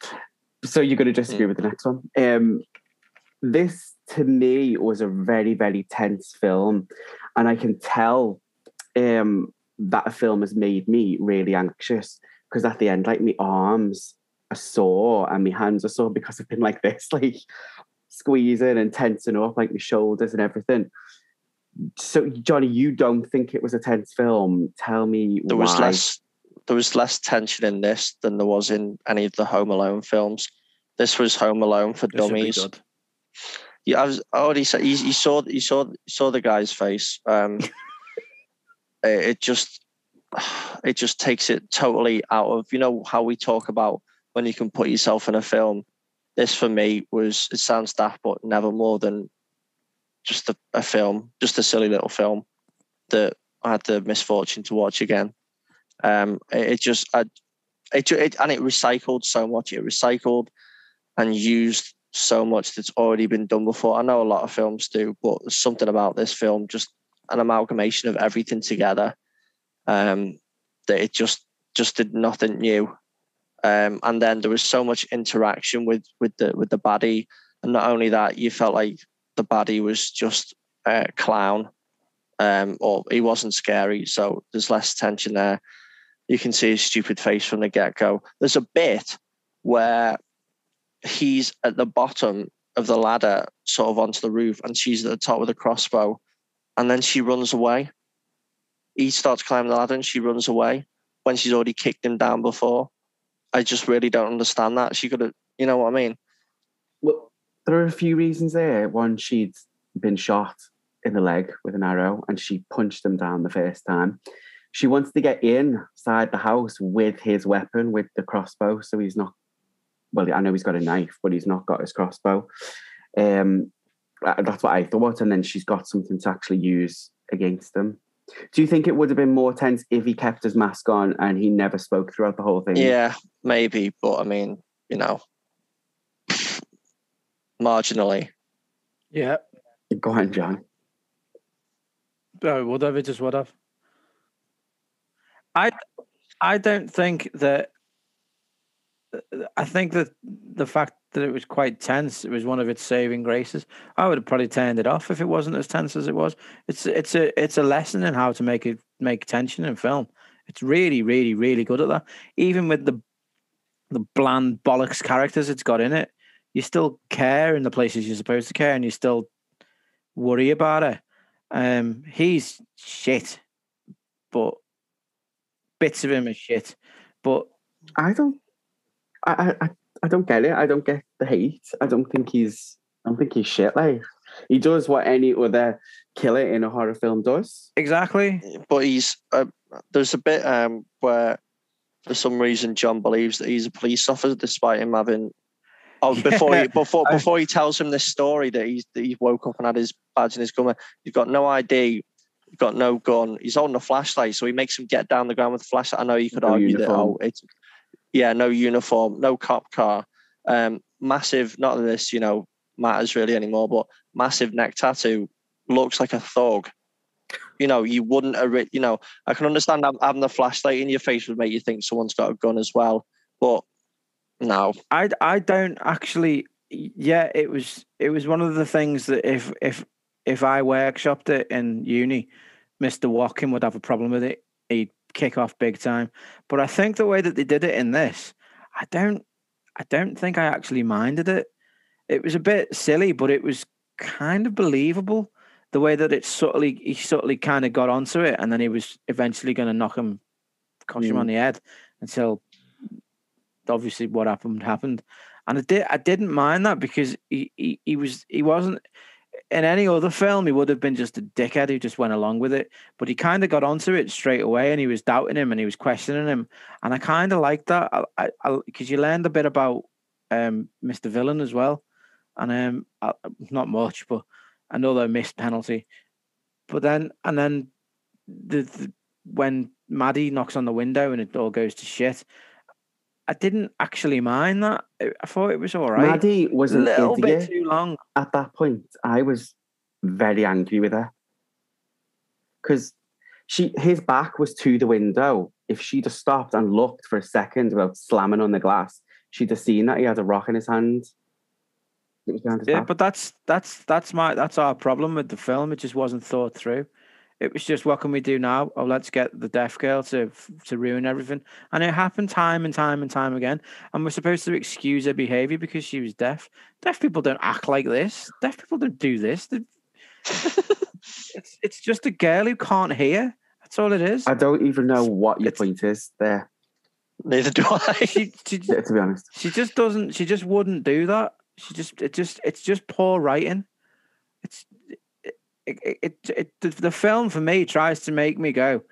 So you're going to disagree with the next one. Um, this to me was a very, very tense film, and I can tell um, that film has made me really anxious because at the end, like my arms are sore and my hands are sore because I've been like this, like squeezing and tensing up, like my shoulders and everything. So, Johnny, you don't think it was a tense film? Tell me There why. was less. There was less tension in this than there was in any of the Home Alone films. This was Home Alone for This dummies. Yeah, I was I already said you, you saw you saw you saw the guy's face. Um, it, just it just takes it totally out of you know how we talk about when you can put yourself in a film. This for me was it sounds daft, but never more than just a, a film, just a silly little film that I had the misfortune to watch again. Um, it, it just I, it, it and it recycled so much. It recycled and used so much that's already been done before. I know a lot of films do, but something about this film, just an amalgamation of everything together, um, that it just just did nothing new. Um, and then there was so much interaction with with the with the baddie, and not only that, you felt like the baddie was just a clown um, or he wasn't scary, so there's less tension there. You can see his stupid face from the get go. There's a bit where he's at the bottom of the ladder, sort of onto the roof, and she's at the top with a crossbow, and then she runs away. He starts climbing the ladder, and she runs away when she's already kicked him down before. I just really don't understand that. She could have, you know what I mean? Well, there are a few reasons there. One, she'd been shot in the leg with an arrow and she punched him down the first time. She wants to get inside the house with his weapon, with the crossbow. So he's not, well, I know he's got a knife, but he's not got his crossbow. Um, Uh, that's what I thought. And then she's got something to actually use against them. Do you think it would have been more tense if he kept his mask on and he never spoke throughout the whole thing? Yeah, maybe. But I mean, you know, marginally. Yeah. Go on, John. Oh, would have it just would have. I I don't think that I think that the fact that it was quite tense, it was one of its saving graces. I would have probably turned it off if it wasn't as tense as it was. It's it's a it's a lesson in how to make it make tension in film. It's really, really, really good at that. Even with the the bland bollocks characters it's got in it, you still care in the places you're supposed to care, and you still worry about it. Um, he's shit, but bits of him are shit. But I don't, I, I, I don't get it. I don't get the hate. I don't think he's, I don't think he's shit. Like he does what any other killer in a horror film does. Exactly. But he's uh, there's a bit um, where for some reason John believes that he's a police officer despite him having Oh, before he before before he tells him this story that he's that he woke up and had his badge and his gun, he's got no ID, he's got no gun, he's holding a flashlight, so he makes him get down the ground with a flashlight. I know you could no argue uniform. that oh, it's yeah, no uniform, no cop car, um, massive. Not that this you know matters really anymore, but massive neck tattoo looks like a thug. You know, you wouldn't, you know, I can understand having the flashlight in your face would make you think someone's got a gun as well, but no, I I don't actually. Yeah, it was it was one of the things that if if if I workshopped it in uni, Mister Walking would have a problem with it. He'd kick off big time. But I think the way that they did it in this, I don't I don't think I actually minded it. It was a bit silly, but it was kind of believable. The way that it subtly he subtly kind of got onto it, and then he was eventually going to knock him, crush mm. him on the head until obviously what happened happened, and I did I didn't mind that because he, he he was he wasn't in any other film he would have been just a dickhead who just went along with it, but he kind of got onto it straight away and he was doubting him and he was questioning him, and I kind of liked that because you learned a bit about um, Mr. Villain as well, and um I, not much, but another missed penalty, but then and then the, the when Maddie knocks on the window and it all goes to shit. I didn't actually mind that. I thought it was all right. Maddie was a little bit too long. At that point, I was very angry with her because she his back was to the window. If she'd have stopped and looked for a second without slamming on the glass, she'd have seen that he had a rock in his hand. yeah, back. but that's that's that's my that's our problem with the film. It just wasn't thought through. It was just, what can we do now? Oh, let's get the deaf girl to to ruin everything. And it happened time and time and time again. And we're supposed to excuse her behavior because she was deaf. Deaf people don't act like this. Deaf people don't do this. it's it's just a girl who can't hear. That's all it is. I don't even know what your it's, point is there. Neither do I. She, she, yeah, to be honest, she just doesn't. She just wouldn't do that. She just it just it's just poor writing. It's it, it, it, the film for me tries to make me go,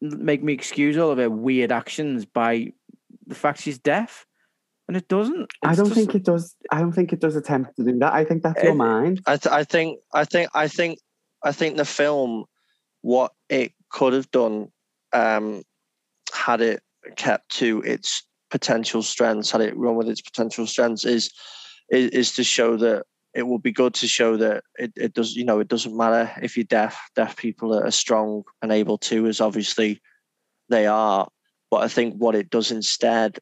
make me excuse all of her weird actions by the fact she's deaf, and it doesn't. It's I don't just, think it does. I don't think it does attempt to do that. I think that's it, your mind. I, th- I think. I think. I think. I think the film, what it could have done, um, had it kept to its potential strengths, had it run with its potential strengths, is is, is to show that it would be good to show that it, it does you know it doesn't matter if you're deaf deaf people are strong and able to as obviously they are but i think what it does instead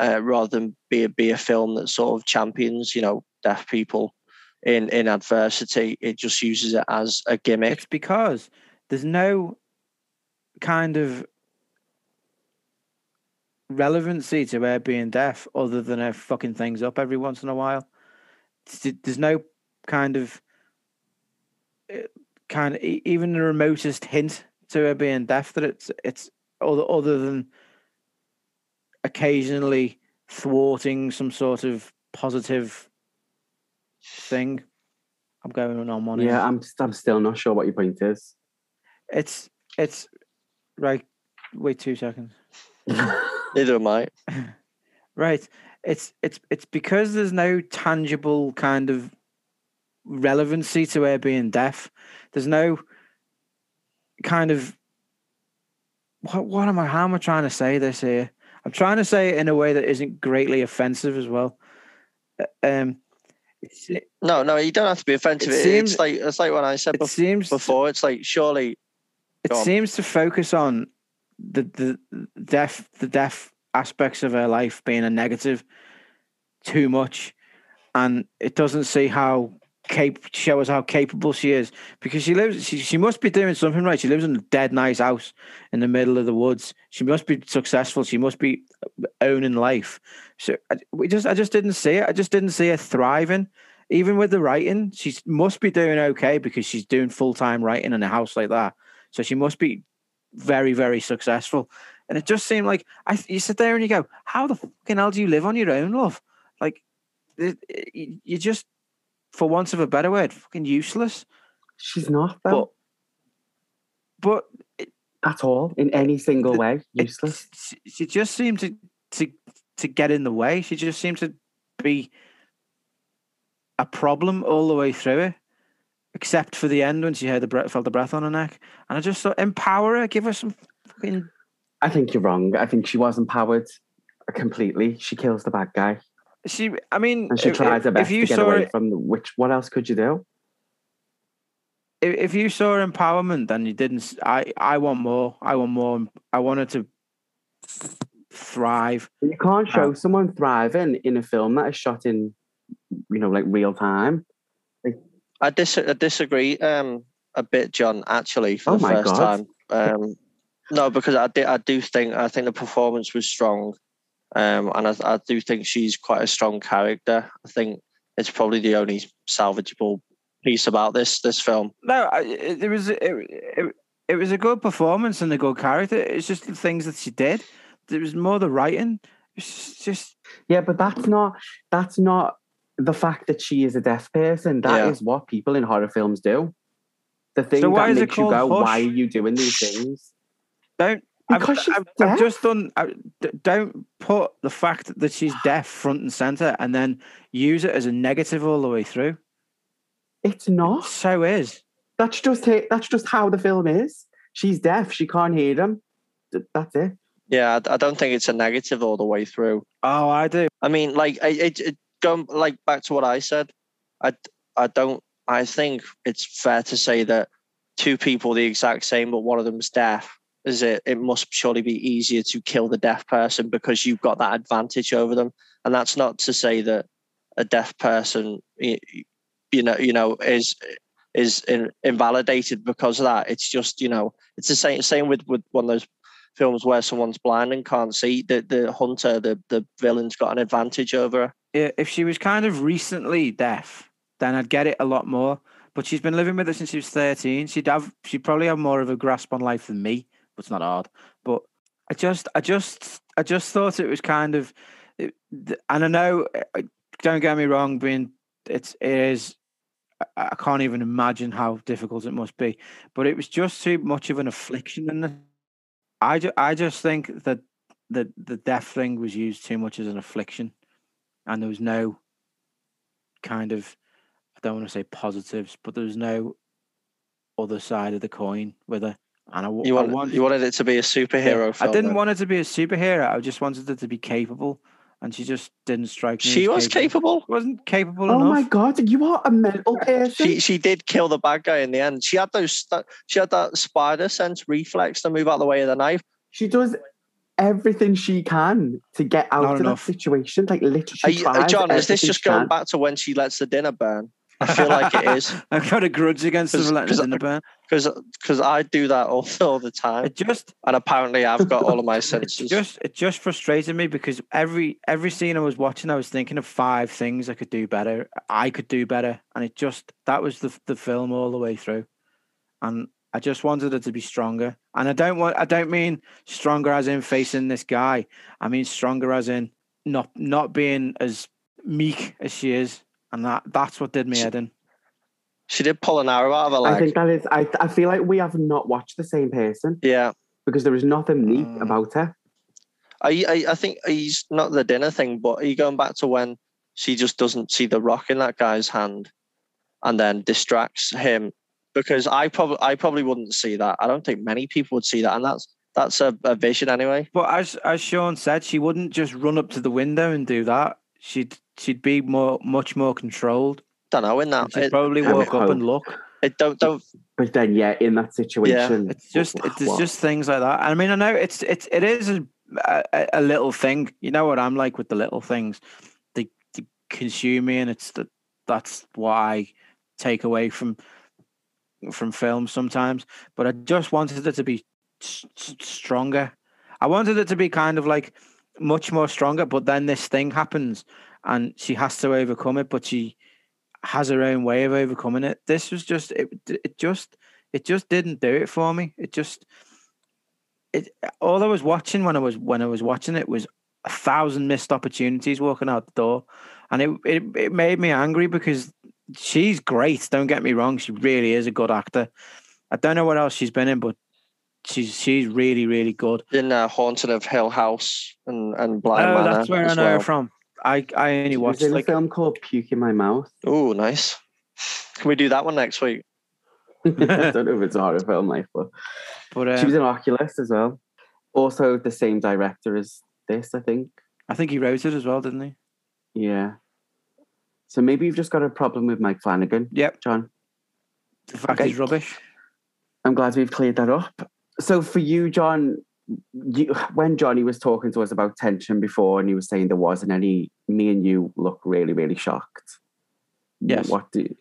uh, rather than be a, be a film that sort of champions you know deaf people in in adversity. It just uses it as a gimmick. It's because there's no kind of relevancy to her being deaf other than her fucking things up every once in a while. It's- There's no kind of uh, kind of even the remotest hint to her being deaf that it's it's other other than occasionally thwarting some sort of positive thing. I'm going on one. here. Yeah, I'm I'm still not sure what your point is. It's it's right. Wait two seconds. Neither am I. Right. It's it's it's because there's no tangible kind of relevancy to her being deaf. There's no kind of what what am I how am I trying to say this here? I'm trying to say it in a way that isn't greatly offensive as well. Uh, Um No, no, you don't have to be offensive. It It seems- it's like it's like what I said it bef- seems before. It's like surely it on. seems to focus on the the deaf the deaf aspects of her life being a negative too much. And it doesn't see how cap- show us how capable she is. Because she lives she, she must be doing something right. She lives in a dead nice house in the middle of the woods. She must be successful. She must be owning life. So I, we just i just didn't see it. I just didn't see her thriving. Even with the writing she must be doing okay because she's doing full-time writing in a house like that. So she must be very, very successful. And it just seemed like I you sit there and you go, How the fucking hell do you live on your own, love? Like it, it- you just for want of a better word, fucking useless. She's not But though, but at all in any single the- way. Useless. she, she just seemed to to to get in the way. She just seemed to be a problem all the way through it, except for the end when she heard the breath, felt the breath on her neck. And I just thought, empower her, give her some fucking. I think you're wrong. I think she was empowered completely. She kills the bad guy, She, I mean, and she if- tries her if best you to get saw away it, from the. Which what else could you do? if, if you saw empowerment, then you didn't. I, I want more. I want more. I wanted to thrive. You can't Uh, show someone thriving in a film that is shot in, you know, like real time. I, dis- I disagree um, a bit, John. Actually, for Oh the my first God. time, um, no, because I, di- I do think I think the performance was strong, um, and I, I do think she's quite a strong character. I think it's probably the only salvageable piece about this this film. No, I, it, it was it, it, it was a good performance and a good character. It's just the things that she did. It was more the writing. It's just Yeah, but that's not that's not the fact that she is a deaf person. That is Yeah. what people in horror films do. The thing why that is it makes you go, Hush? "Why are you doing these things?" Don't. I've, she's I've, I've just done. I, d- don't put the fact that she's deaf front and center, and then use it as a negative all the way through. It's not. So is. That's just it. That's just how the film is. She's deaf. She can't hear them. Th- That's it. Yeah, I, I don't think it's a negative all the way through. Oh, I do. I mean, like I- it, it going like back to what I said. I I don't. I think it's fair to say that two people the exact same, but one of them's deaf. Is it? It must surely be easier to kill the deaf person because you've got that advantage over them. And that's not to say that a deaf person, you know, you know, is is in, invalidated because of that. It's just you know, it's the same same with with one of those films where someone's blind and can't see. The the hunter, the the villain's got an advantage over her. Yeah, if she was kind of recently deaf, then I'd get it a lot more. But she's been living with it since she was thirteen. She'd have, she'd probably have more of a grasp on life than me. It's not hard. But I just, I just, I just thought it was kind of, it, and I know, uh, don't get me wrong, being it's it is. I- can't even imagine how difficult it must be, but it was just too much of an affliction. And I, ju- I just think that the the deaf thing was used too much as an affliction and there was no kind of I don't want to say positives, but there was no other side of the coin with her. And I, w- You I wanted, you wanted it to be a superhero I film. didn't then. want it to be a superhero. I just wanted it to be capable, and she just didn't strike me. She as was capable. Wasn't capable Oh enough. my god, you are a mental person. She she did kill the bad guy in the end. She had those she had that spider sense reflex to move out the way of the knife. She does everything she can to get out Not of enough. that situation. Like literally, she you- John, is this just going can. back to when she lets the dinner burn? I feel like it is. I've got a grudge against them 'Cause- for letting us 'cause in the burn. because because I do that all, all the time, It just and apparently I've got all of my it senses. just it just frustrated me because every every scene I was watching, I was thinking of five things I could do better. I could do better, and it just that was the the film all the way through, and I just wanted it to be stronger. And I don't want I don't mean stronger as in facing this guy. I mean stronger as in not not being as meek as she is, and that that's what did me She- head in. she did pull an arrow out of her leg. I think that is. I I feel like we have not watched the same person yeah, because there is nothing neat Mm. about her. I, I I think he's not the dinner thing, but are you going back to when she just doesn't see the rock in that guy's hand, and then distracts him? Because I probably I probably wouldn't see that. I don't think many people would see that, and that's that's a, a vision anyway. But as as Sean said, she wouldn't just run up to the window and do that. She'd she'd be more much more controlled. Don't know in that. she'd It, probably I walk up and look. it don't don't But then, yeah, in that situation, yeah. It's just wh- it's what? just things like that. I mean, I know it's it's it is a, a, a little thing. You know what I'm like with the little things. They, they consume me, and it's the, that's what I take away from from films sometimes. But I just wanted it to be s- s- stronger. I wanted it to be kind of like much more stronger. But then this thing happens, and she has to overcome it. But she has her own way of overcoming it. This was just it. It just it just didn't do it for me. It just it all I was watching when I was when I was watching it was a thousand missed opportunities walking out the door. And it it, it made me angry because she's great, don't get me wrong. She really is a good actor. I don't know what else she's been in, but she's she's really, really good. in uh, Haunted of Hill House and and Bly Oh, Manor. that's where I as know well. her from. I I only She was watched in like a film called Puke in My Mouth. Oh, nice. Can we do that one next week? I don't know if it's a horror film, like, but but um, she was in Oculus as well. Also, the same director as this, I think. I think he wrote it as well, didn't he? Yeah. So maybe you've just got a problem with Mike Flanagan, Yep. John. The fact Okay. he's rubbish. I'm glad we've cleared that up. So for you, John, you, when Johnny was talking to us about tension before, and he was saying there wasn't any, me and you look really, really shocked. Yes. What do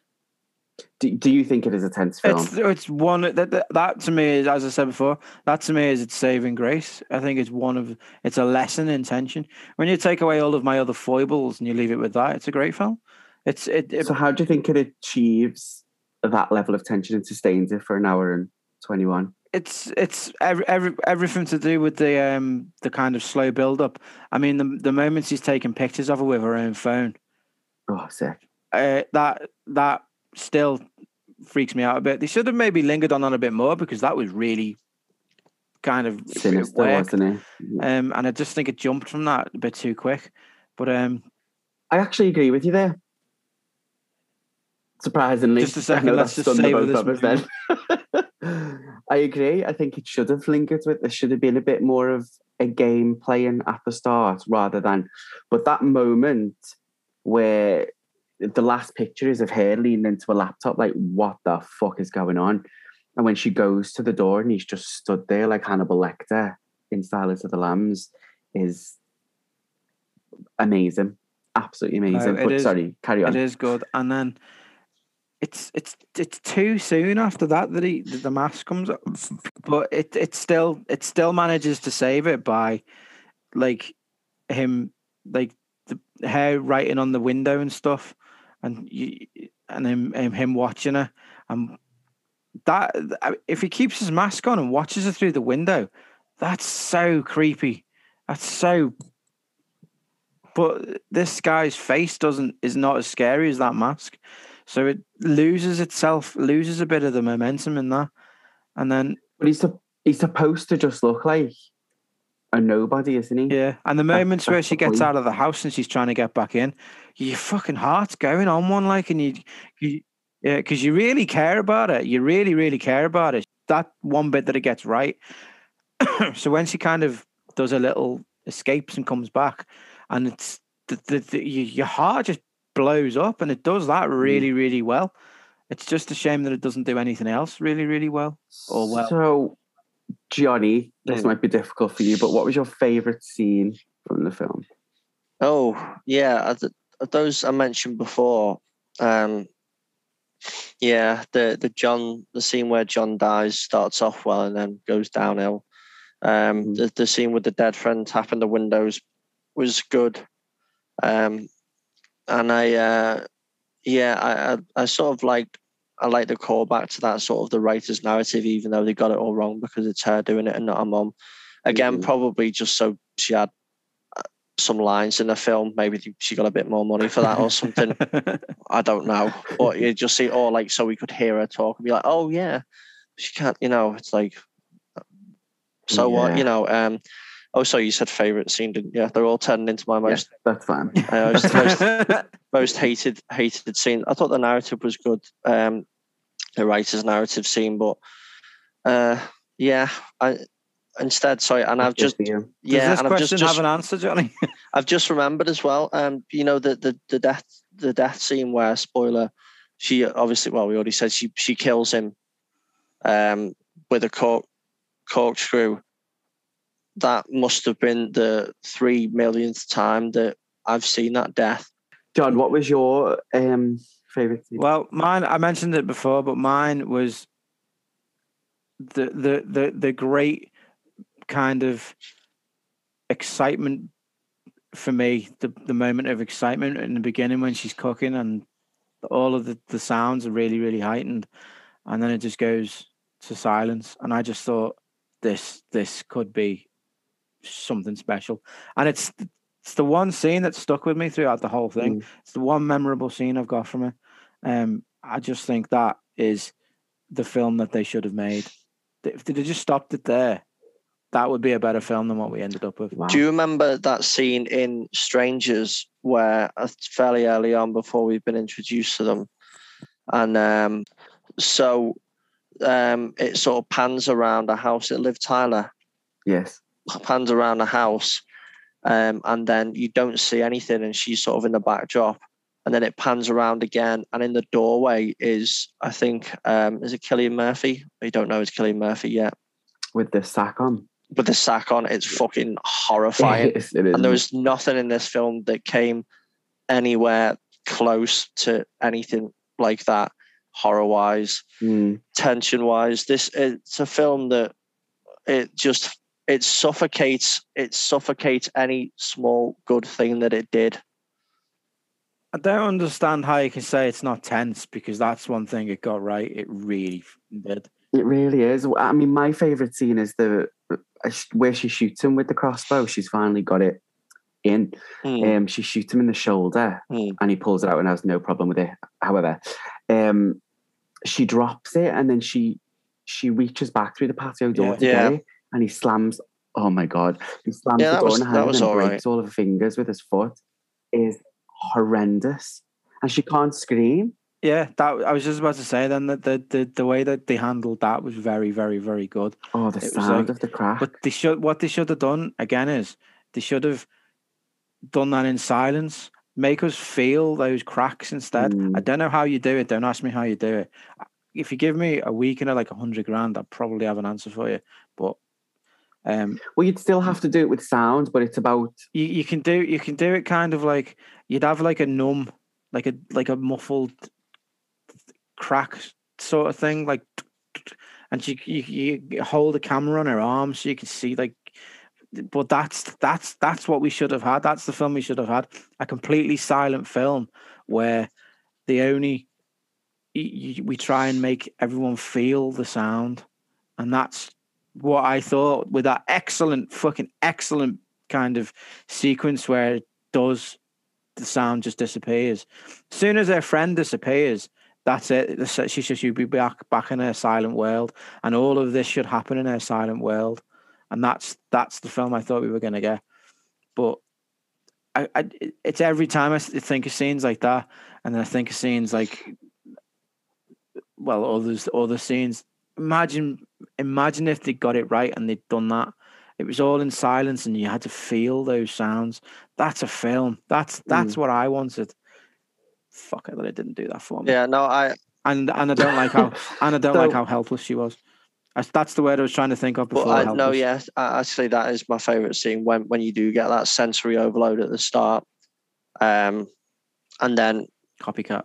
do, do you think it is a tense film? It's it's one that, that that to me is as I said before. That to me is its saving grace. I think it's one of it's a lesson in tension. When you take away all of my other foibles and you leave it with that, it's a great film. It's it, it so how do you think it achieves that level of tension and sustains it for an hour and 21? It's it's every, every everything to do with the um the kind of slow build up. I mean the the moments he's taking pictures of her with her own phone. Oh, sick. uh, that that still freaks me out a bit. They should have maybe lingered on that a bit more because that was really kind of Sinister, wasn't it? Um, and I just think it jumped from that a bit too quick. But um, I actually agree with you there. Surprisingly, Just a second, let's just stunned the savour both this of us then. I agree. I think it should have lingered with. There should have been a bit more of a game playing at the start rather than. But that moment where the last picture is of her leaning into a laptop, like what the fuck is going on? And when she goes to the door and he's just stood there like Hannibal Lecter in Silence of the Lambs, is amazing, absolutely amazing. it but is- sorry, carry on. it is good. And then it's it's it's too soon after that that he the mask comes up. But it it still it still manages to save it by like him like the hair writing on the window and stuff, and you, and him him, him watching her and that if he keeps his mask on and watches her through the window, that's so creepy. That's so. But this guy's face doesn't is not as scary as that mask, so it loses itself, loses a bit of the momentum in that, and then But he's he's supposed to just look like a nobody, isn't he? Yeah, and the moments where that's she gets point. out of the house and she's trying to get back in, your fucking heart's going on one like, and you, you yeah, because you really care about it. You really, really care about it. That one bit that it gets right. so when she kind of does a little escapes and comes back, and it's the, the, the your heart just blows up, and it does that really, really well. It's just a shame that it doesn't do anything else really, really well. Oh, well. So, Johnny, this Mm. might be difficult for you, but what was your favorite scene from the film? Oh, yeah. Those I mentioned before. Um, Yeah, the the John the scene where John dies starts off well and then goes downhill. Um, Mm. the the scene with the dead friend tapping the windows was good. Um, and I uh, yeah, I, I I sort of like I like the callback to that sort of the writer's narrative, even though they got it all wrong because it's her doing it and not her mom. Again, Mhm. probably just so she had uh, some lines in the film. Maybe she got a bit more money for that or something. I don't know. But you just see, or like, so we could hear her talk and be like, oh, yeah, she can't, you know, it's like, so what, you know. um Oh, so you said favorite scene, didn't you? Yeah. They're all turning into my Yes, most that's fine. uh, most, most most hated hated scene. I thought the narrative was good, um, the writer's narrative scene, but uh, yeah, I instead sorry, and I've just Good. Does yeah, this and I've just, just have an answer, Johnny? I've just remembered as well. Um, you know the the the death the death scene where spoiler, she obviously well we already said she she kills him, um, with a cork corkscrew. That must have been the three millionth time that I've seen that death. John, what was your um, favorite scene? Well, mine I mentioned it before, but mine was the the the the great kind of excitement for me, the the moment of excitement in the beginning when she's cooking and all of the, the sounds are really, really heightened. And then it just goes to silence. And I just thought this this could be something special. And it's it's the one scene that stuck with me throughout the whole thing. It's the one memorable scene I've got from it. Um, I just think that is the film that they should have made. If they just stopped it there, that would be a better film than what we ended up with. Wow. Do you remember that scene in Strangers where uh, fairly early on before we've been introduced to them, and um, so um, it sort of pans around a house that Liv Tyler, Yes. Pans around the house, um, and then you don't see anything, and she's sort of in the backdrop, and then it pans around again, and in the doorway is I think um, is it Cillian Murphy? You don't know it's Cillian Murphy yet. With the sack on. With the sack on, it's fucking horrifying. It is, it is. and there was nothing in this film that came anywhere close to anything like that horror wise Mm, tension wise this it's a film that it just it suffocates it suffocates any small good thing that it did I don't understand how you can say it's not tense because that's one thing it got right. It really did. it really is. I mean, my favorite scene is the uh, where she shoots him with the crossbow. She's finally got it in. Hmm, Um, she shoots him in the shoulder, hmm. and he pulls it out and has no problem with it. However, um, she drops it and then she she reaches back through the patio door Yeah. to Yeah. get it, and he slams. Oh my god! He slams Yeah, the that door was- in her hand and all right. breaks all of her fingers with his foot. Is horrendous, and she can't scream. Yeah, that I was just about to say then that the, the the way that they handled that was very, very, very good. Oh, the It sound like- of the crack. But they should what they should have done again is they should have done that in silence. Make us feel those cracks instead. I Mm. don't know how you do it. Don't ask me how you do it. If you give me a week and a, like a hundred grand, I'll probably have an answer for you. But um, well, you'd still have to do it with sound, but it's about you, you can do you can do it kind of like you'd have like a numb like a like a muffled crack sort of thing like and you you, you hold the camera on her arm so you can see like but that's that's that's what we should have had. That's the film we should have had. A completely silent film where the only we try and make everyone feel the sound and that's what i thought with that excellent fucking excellent kind of sequence where it does the sound just disappears. As soon as her friend disappears, that's it. She should she'd be back back in her silent world, and all of this should happen in her silent world, and that's that's the film I thought we were going to get. But I, I, it's every time I think of scenes like that, and then I think of scenes like, well, others the other scenes. Imagine, imagine if they got it right and they'd done that. It was all in silence, and you had to feel those sounds. That's a film. That's that's what I wanted. Fuck it that it didn't do that for me. yeah no i And and I don't like how and I don't like how helpless she was. That's, that's the word I was trying to think of before. I, no, yeah, a- actually, that is my favorite scene when when you do get that sensory overload at the start, um, and then Copycat.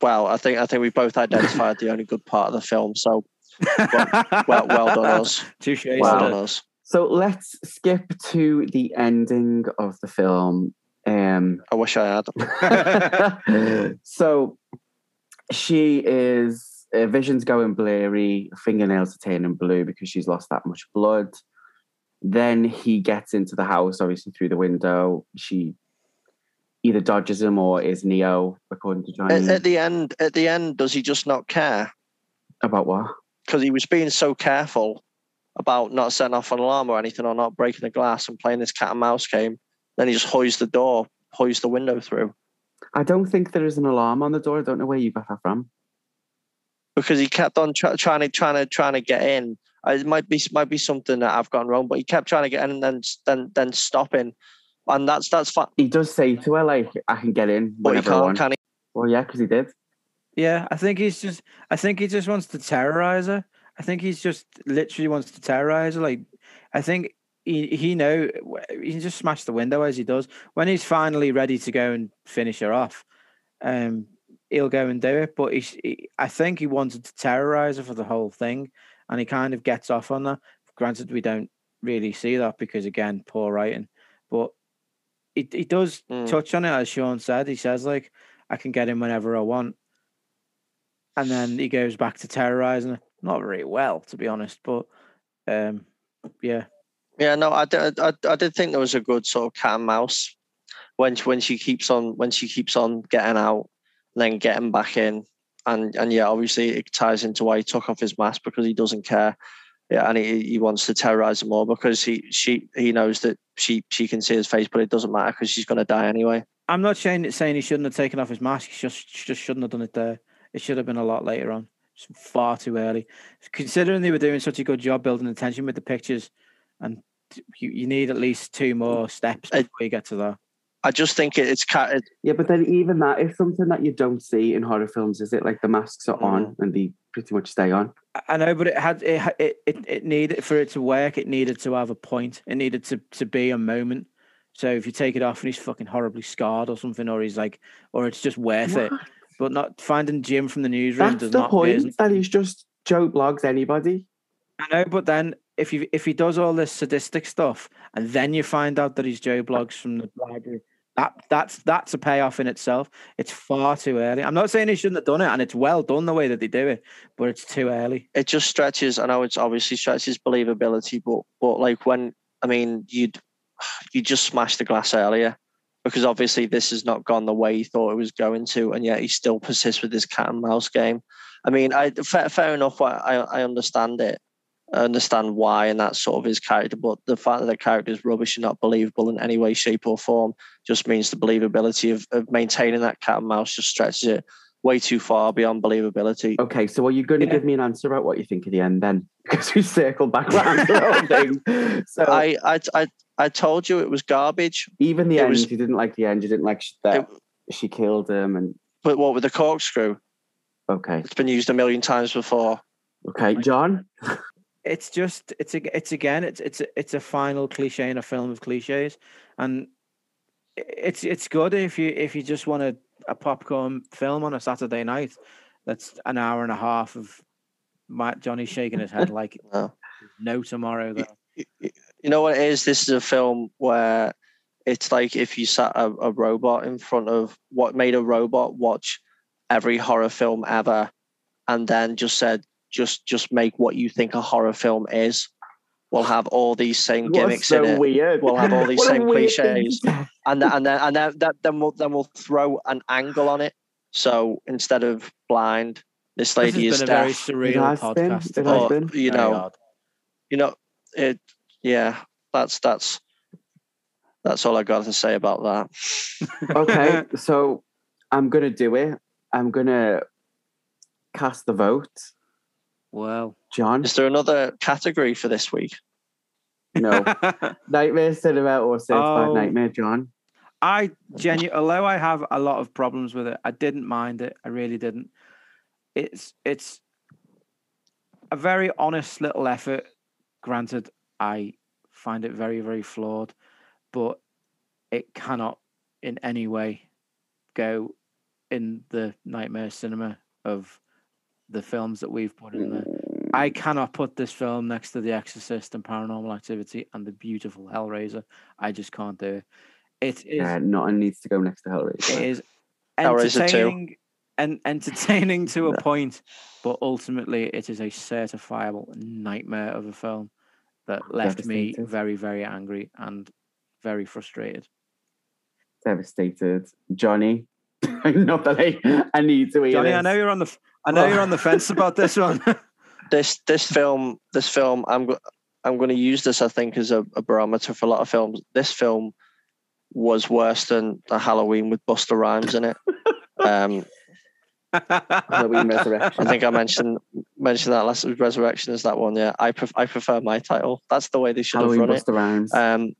well, I think I think we both identified the only good part of the film. So well, well done us. Touche. Well done us. So let's skip to the ending of the film. Um, I wish I had. so she is uh, vision's going blurry, fingernails are turning blue because she's lost that much blood. Then he gets into the house, obviously through the window. She either dodges him or is Neo, according to Johnny. At, at the end, at the end, does he just not care? About what? Because he was being so careful about not setting off an alarm or anything, or not breaking the glass and playing this cat and mouse game. Then he just hoist the door, hoist the window through. I don't think there is an alarm on the door. I don't know where you got that from. because he kept on try, trying to trying to trying to get in. Uh, It might be might be something that I've gone wrong, but he kept trying to get in and then then then stopping, and that's that's fine. He does say to her, like, I can get in But he can't, can he? Well, yeah, because he did. Yeah, I think he's just. I think he just wants to terrorize her. I think he's just literally wants to terrorize her. Like, I think he he know he can just smash the window as he does when he's finally ready to go and finish her off. Um, he'll go and do it. But he's, he, I think he wanted to terrorize her for the whole thing, and he kind of gets off on that. Granted, we don't really see that because again, poor writing. But he he does Mm. touch on it as Sean said. He says like, "I can get him whenever I want." And then he goes back to terrorizing her. Not very well, to be honest, but um, yeah, Yeah, no, I did, I, I did think there was a good sort of cat and mouse when she- when she keeps on when she keeps on getting out, then getting back in, and and yeah, obviously it ties into why he took off his mask because he doesn't care. Yeah, and he, he wants to terrorize her more because he she he knows that she she can see his face, but it doesn't matter because she's gonna die anyway. I'm not saying saying he shouldn't have taken off his mask. He just just shouldn't have done it there. It should have been a lot later on. It's far too early, considering they were doing such a good job building the tension with the pictures, and you, you need at least two more steps I- before you get to that. I just think it, it's cat. It, Yeah, but then even that is something that you don't see in horror films, is it? Like the masks are on mm. and they pretty much stay on. I- I know, but it had it, it it it needed for it to work. It needed to have a point. It needed to to be a moment. So if you take it off and he's fucking horribly scarred or something, or he's like, or it's just worth it. What? But not finding Jim from the newsroom That's does the not. point. isn't- That he's just Joe Bloggs anybody. I know, but then if you if he does all this sadistic stuff and then you find out that he's Joe Bloggs from the library, that that's that's a payoff in itself. It's far too early. I'm not saying he shouldn't have done it, and it's well done the way that they do it, but it's too early. it just stretches. I know it's obviously stretches believability, but but like when I mean you'd you just smashed the glass earlier because obviously this has not gone the way he thought it was going to, and yet he still persists with this cat and mouse game. I mean, I fair, fair enough. I I understand it. I understand why, and that's sort of his character. But the fact that the character is rubbish and not believable in any way, shape, or form just means the believability of, of maintaining that cat and mouse just stretches it way too far beyond believability. Okay, so are you going to Yeah. give me an answer about what you think at the end then? Because we circled back around the whole thing. So I, I I I told you it was garbage. even the it end, was- you didn't like the end. You didn't like sh- that she killed him. And But what with the corkscrew? okay, It's been used a million times before. okay, John. It's just it's a, it's again it's it's a, it's a final cliche in a film of cliches, and it's it's good if you if you just want a, a popcorn film on a Saturday night. That's an hour and a half of Matt Johnny shaking his head like No. no tomorrow. Though. Y- y- You know what it is? This is a film where it's like if you sat a, a robot in front of what made a robot watch every horror film ever, and then just said, just just make what you think a horror film is. We'll have all these same gimmicks so in it. weird. We'll have all these same cliches. and then and then and then that, then we'll then we'll throw an angle on it. So instead of blind, this This lady has is been a very deaf. surreal has been, podcast. it has Or, you know, you know, it. Yeah, that's that's that's all I got to say about that. okay, so I'm gonna do it. I'm gonna cast the vote. Well, John, Is there another category for this week? no nightmare cinema or certified Oh. nightmare. John, I genuinely, although I have a lot of problems with it, I didn't mind it. I really didn't. It's it's a very honest little effort. Granted, I find it very very flawed, but it cannot in any way go in the nightmare cinema of the films that we've put in there. I cannot put this film next to The Exorcist and Paranormal Activity and the beautiful Hellraiser. I just can't do it. It is uh, not. nothing needs to go next to Hellraiser. it is entertaining and entertaining to a point, but ultimately it is a certifiable nightmare of a film that left me very, very angry and very frustrated. Devastated. Johnny. Not that I, I need to hear Johnny, I know you're on the f- I know you're on the fence about this one. this this film this film I'm I'm going to use this I think as a, a barometer for a lot of films. This film was worse than the Halloween with Busta Rhymes in it. Um, Halloween Resurrection. I think I mentioned mentioned that last Resurrection is that one. Yeah, I pref- I prefer my title. That's the way they should Halloween have run Busta Rhymes. it. Um,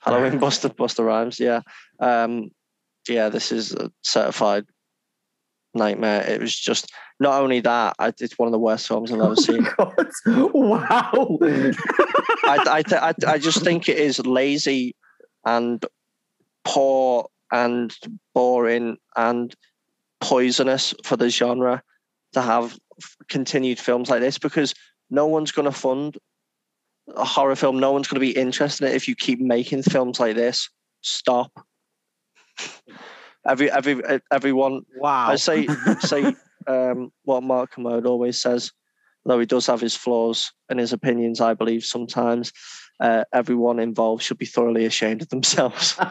Halloween Busta Busta Rhymes. Yeah, um, yeah. This is a certified nightmare. It was just not only that. I, it's one of the worst films I've ever seen. Oh my God. Wow. I, I, th- I, I just think it is lazy and poor and boring and poisonous for the genre to have continued films like this because no one's going to fund a horror film. No one's going to be interested in it if you keep making films like this. Stop. Every every everyone wow. I say say um, what Mark Kermode always says, though he does have his flaws and his opinions, I believe sometimes uh, everyone involved should be thoroughly ashamed of themselves.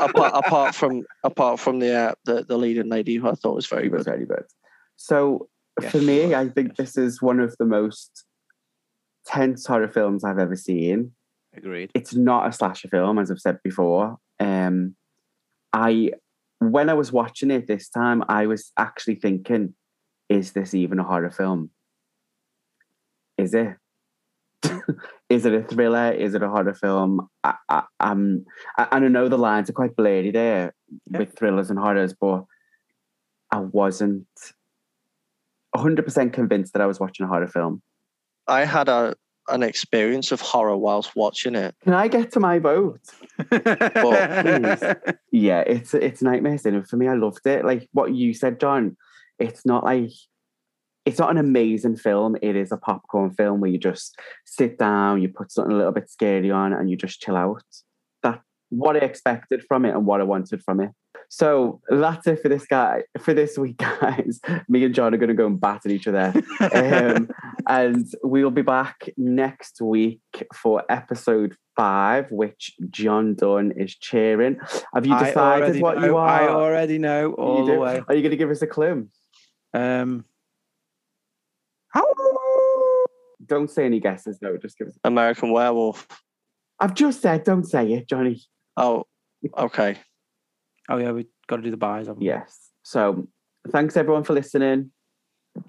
Apart, apart from apart from the, uh, the the leading lady who I thought was very It was good. very good. So Yes, for me, I think yes. this is one of the most tense horror films I've ever seen. Agreed. It's not a slasher film, as I've said before. Um, I when I was watching it this time, I was actually thinking, is this even a horror film? Is it? is it a thriller? Is it a horror film? I, I, I'm, I, and I know the lines are quite blurry there Yeah. with thrillers and horrors, but I wasn't 100% convinced that I was watching a horror film. I had a an experience of horror whilst watching it. Can I get to my vote? Yeah, it's it's nightmare cinema for me. I loved it. Like what you said, John. It's not like it's not an amazing film. It is a popcorn film where you just sit down, you put something a little bit scary on, and you just chill out. That what I expected from it and what I wanted from it. So that's it for this guy for this week, guys. Me and John are going to go and batter each other. um, and we'll be back next week for episode five, which John Dunn is cheering. Have you decided what know, you are? I already know all the way. Are you going to give us a clue? Um, Don't say any guesses, though. Just give us. American Werewolf. I've just said, don't say it, Johnny. Oh, okay. oh yeah, we got to do the buys. haven't we? Yes. So, thanks everyone for listening.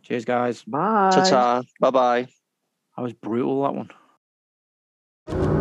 Cheers, guys. Bye. Ta ta. Bye bye. I was brutal. That one.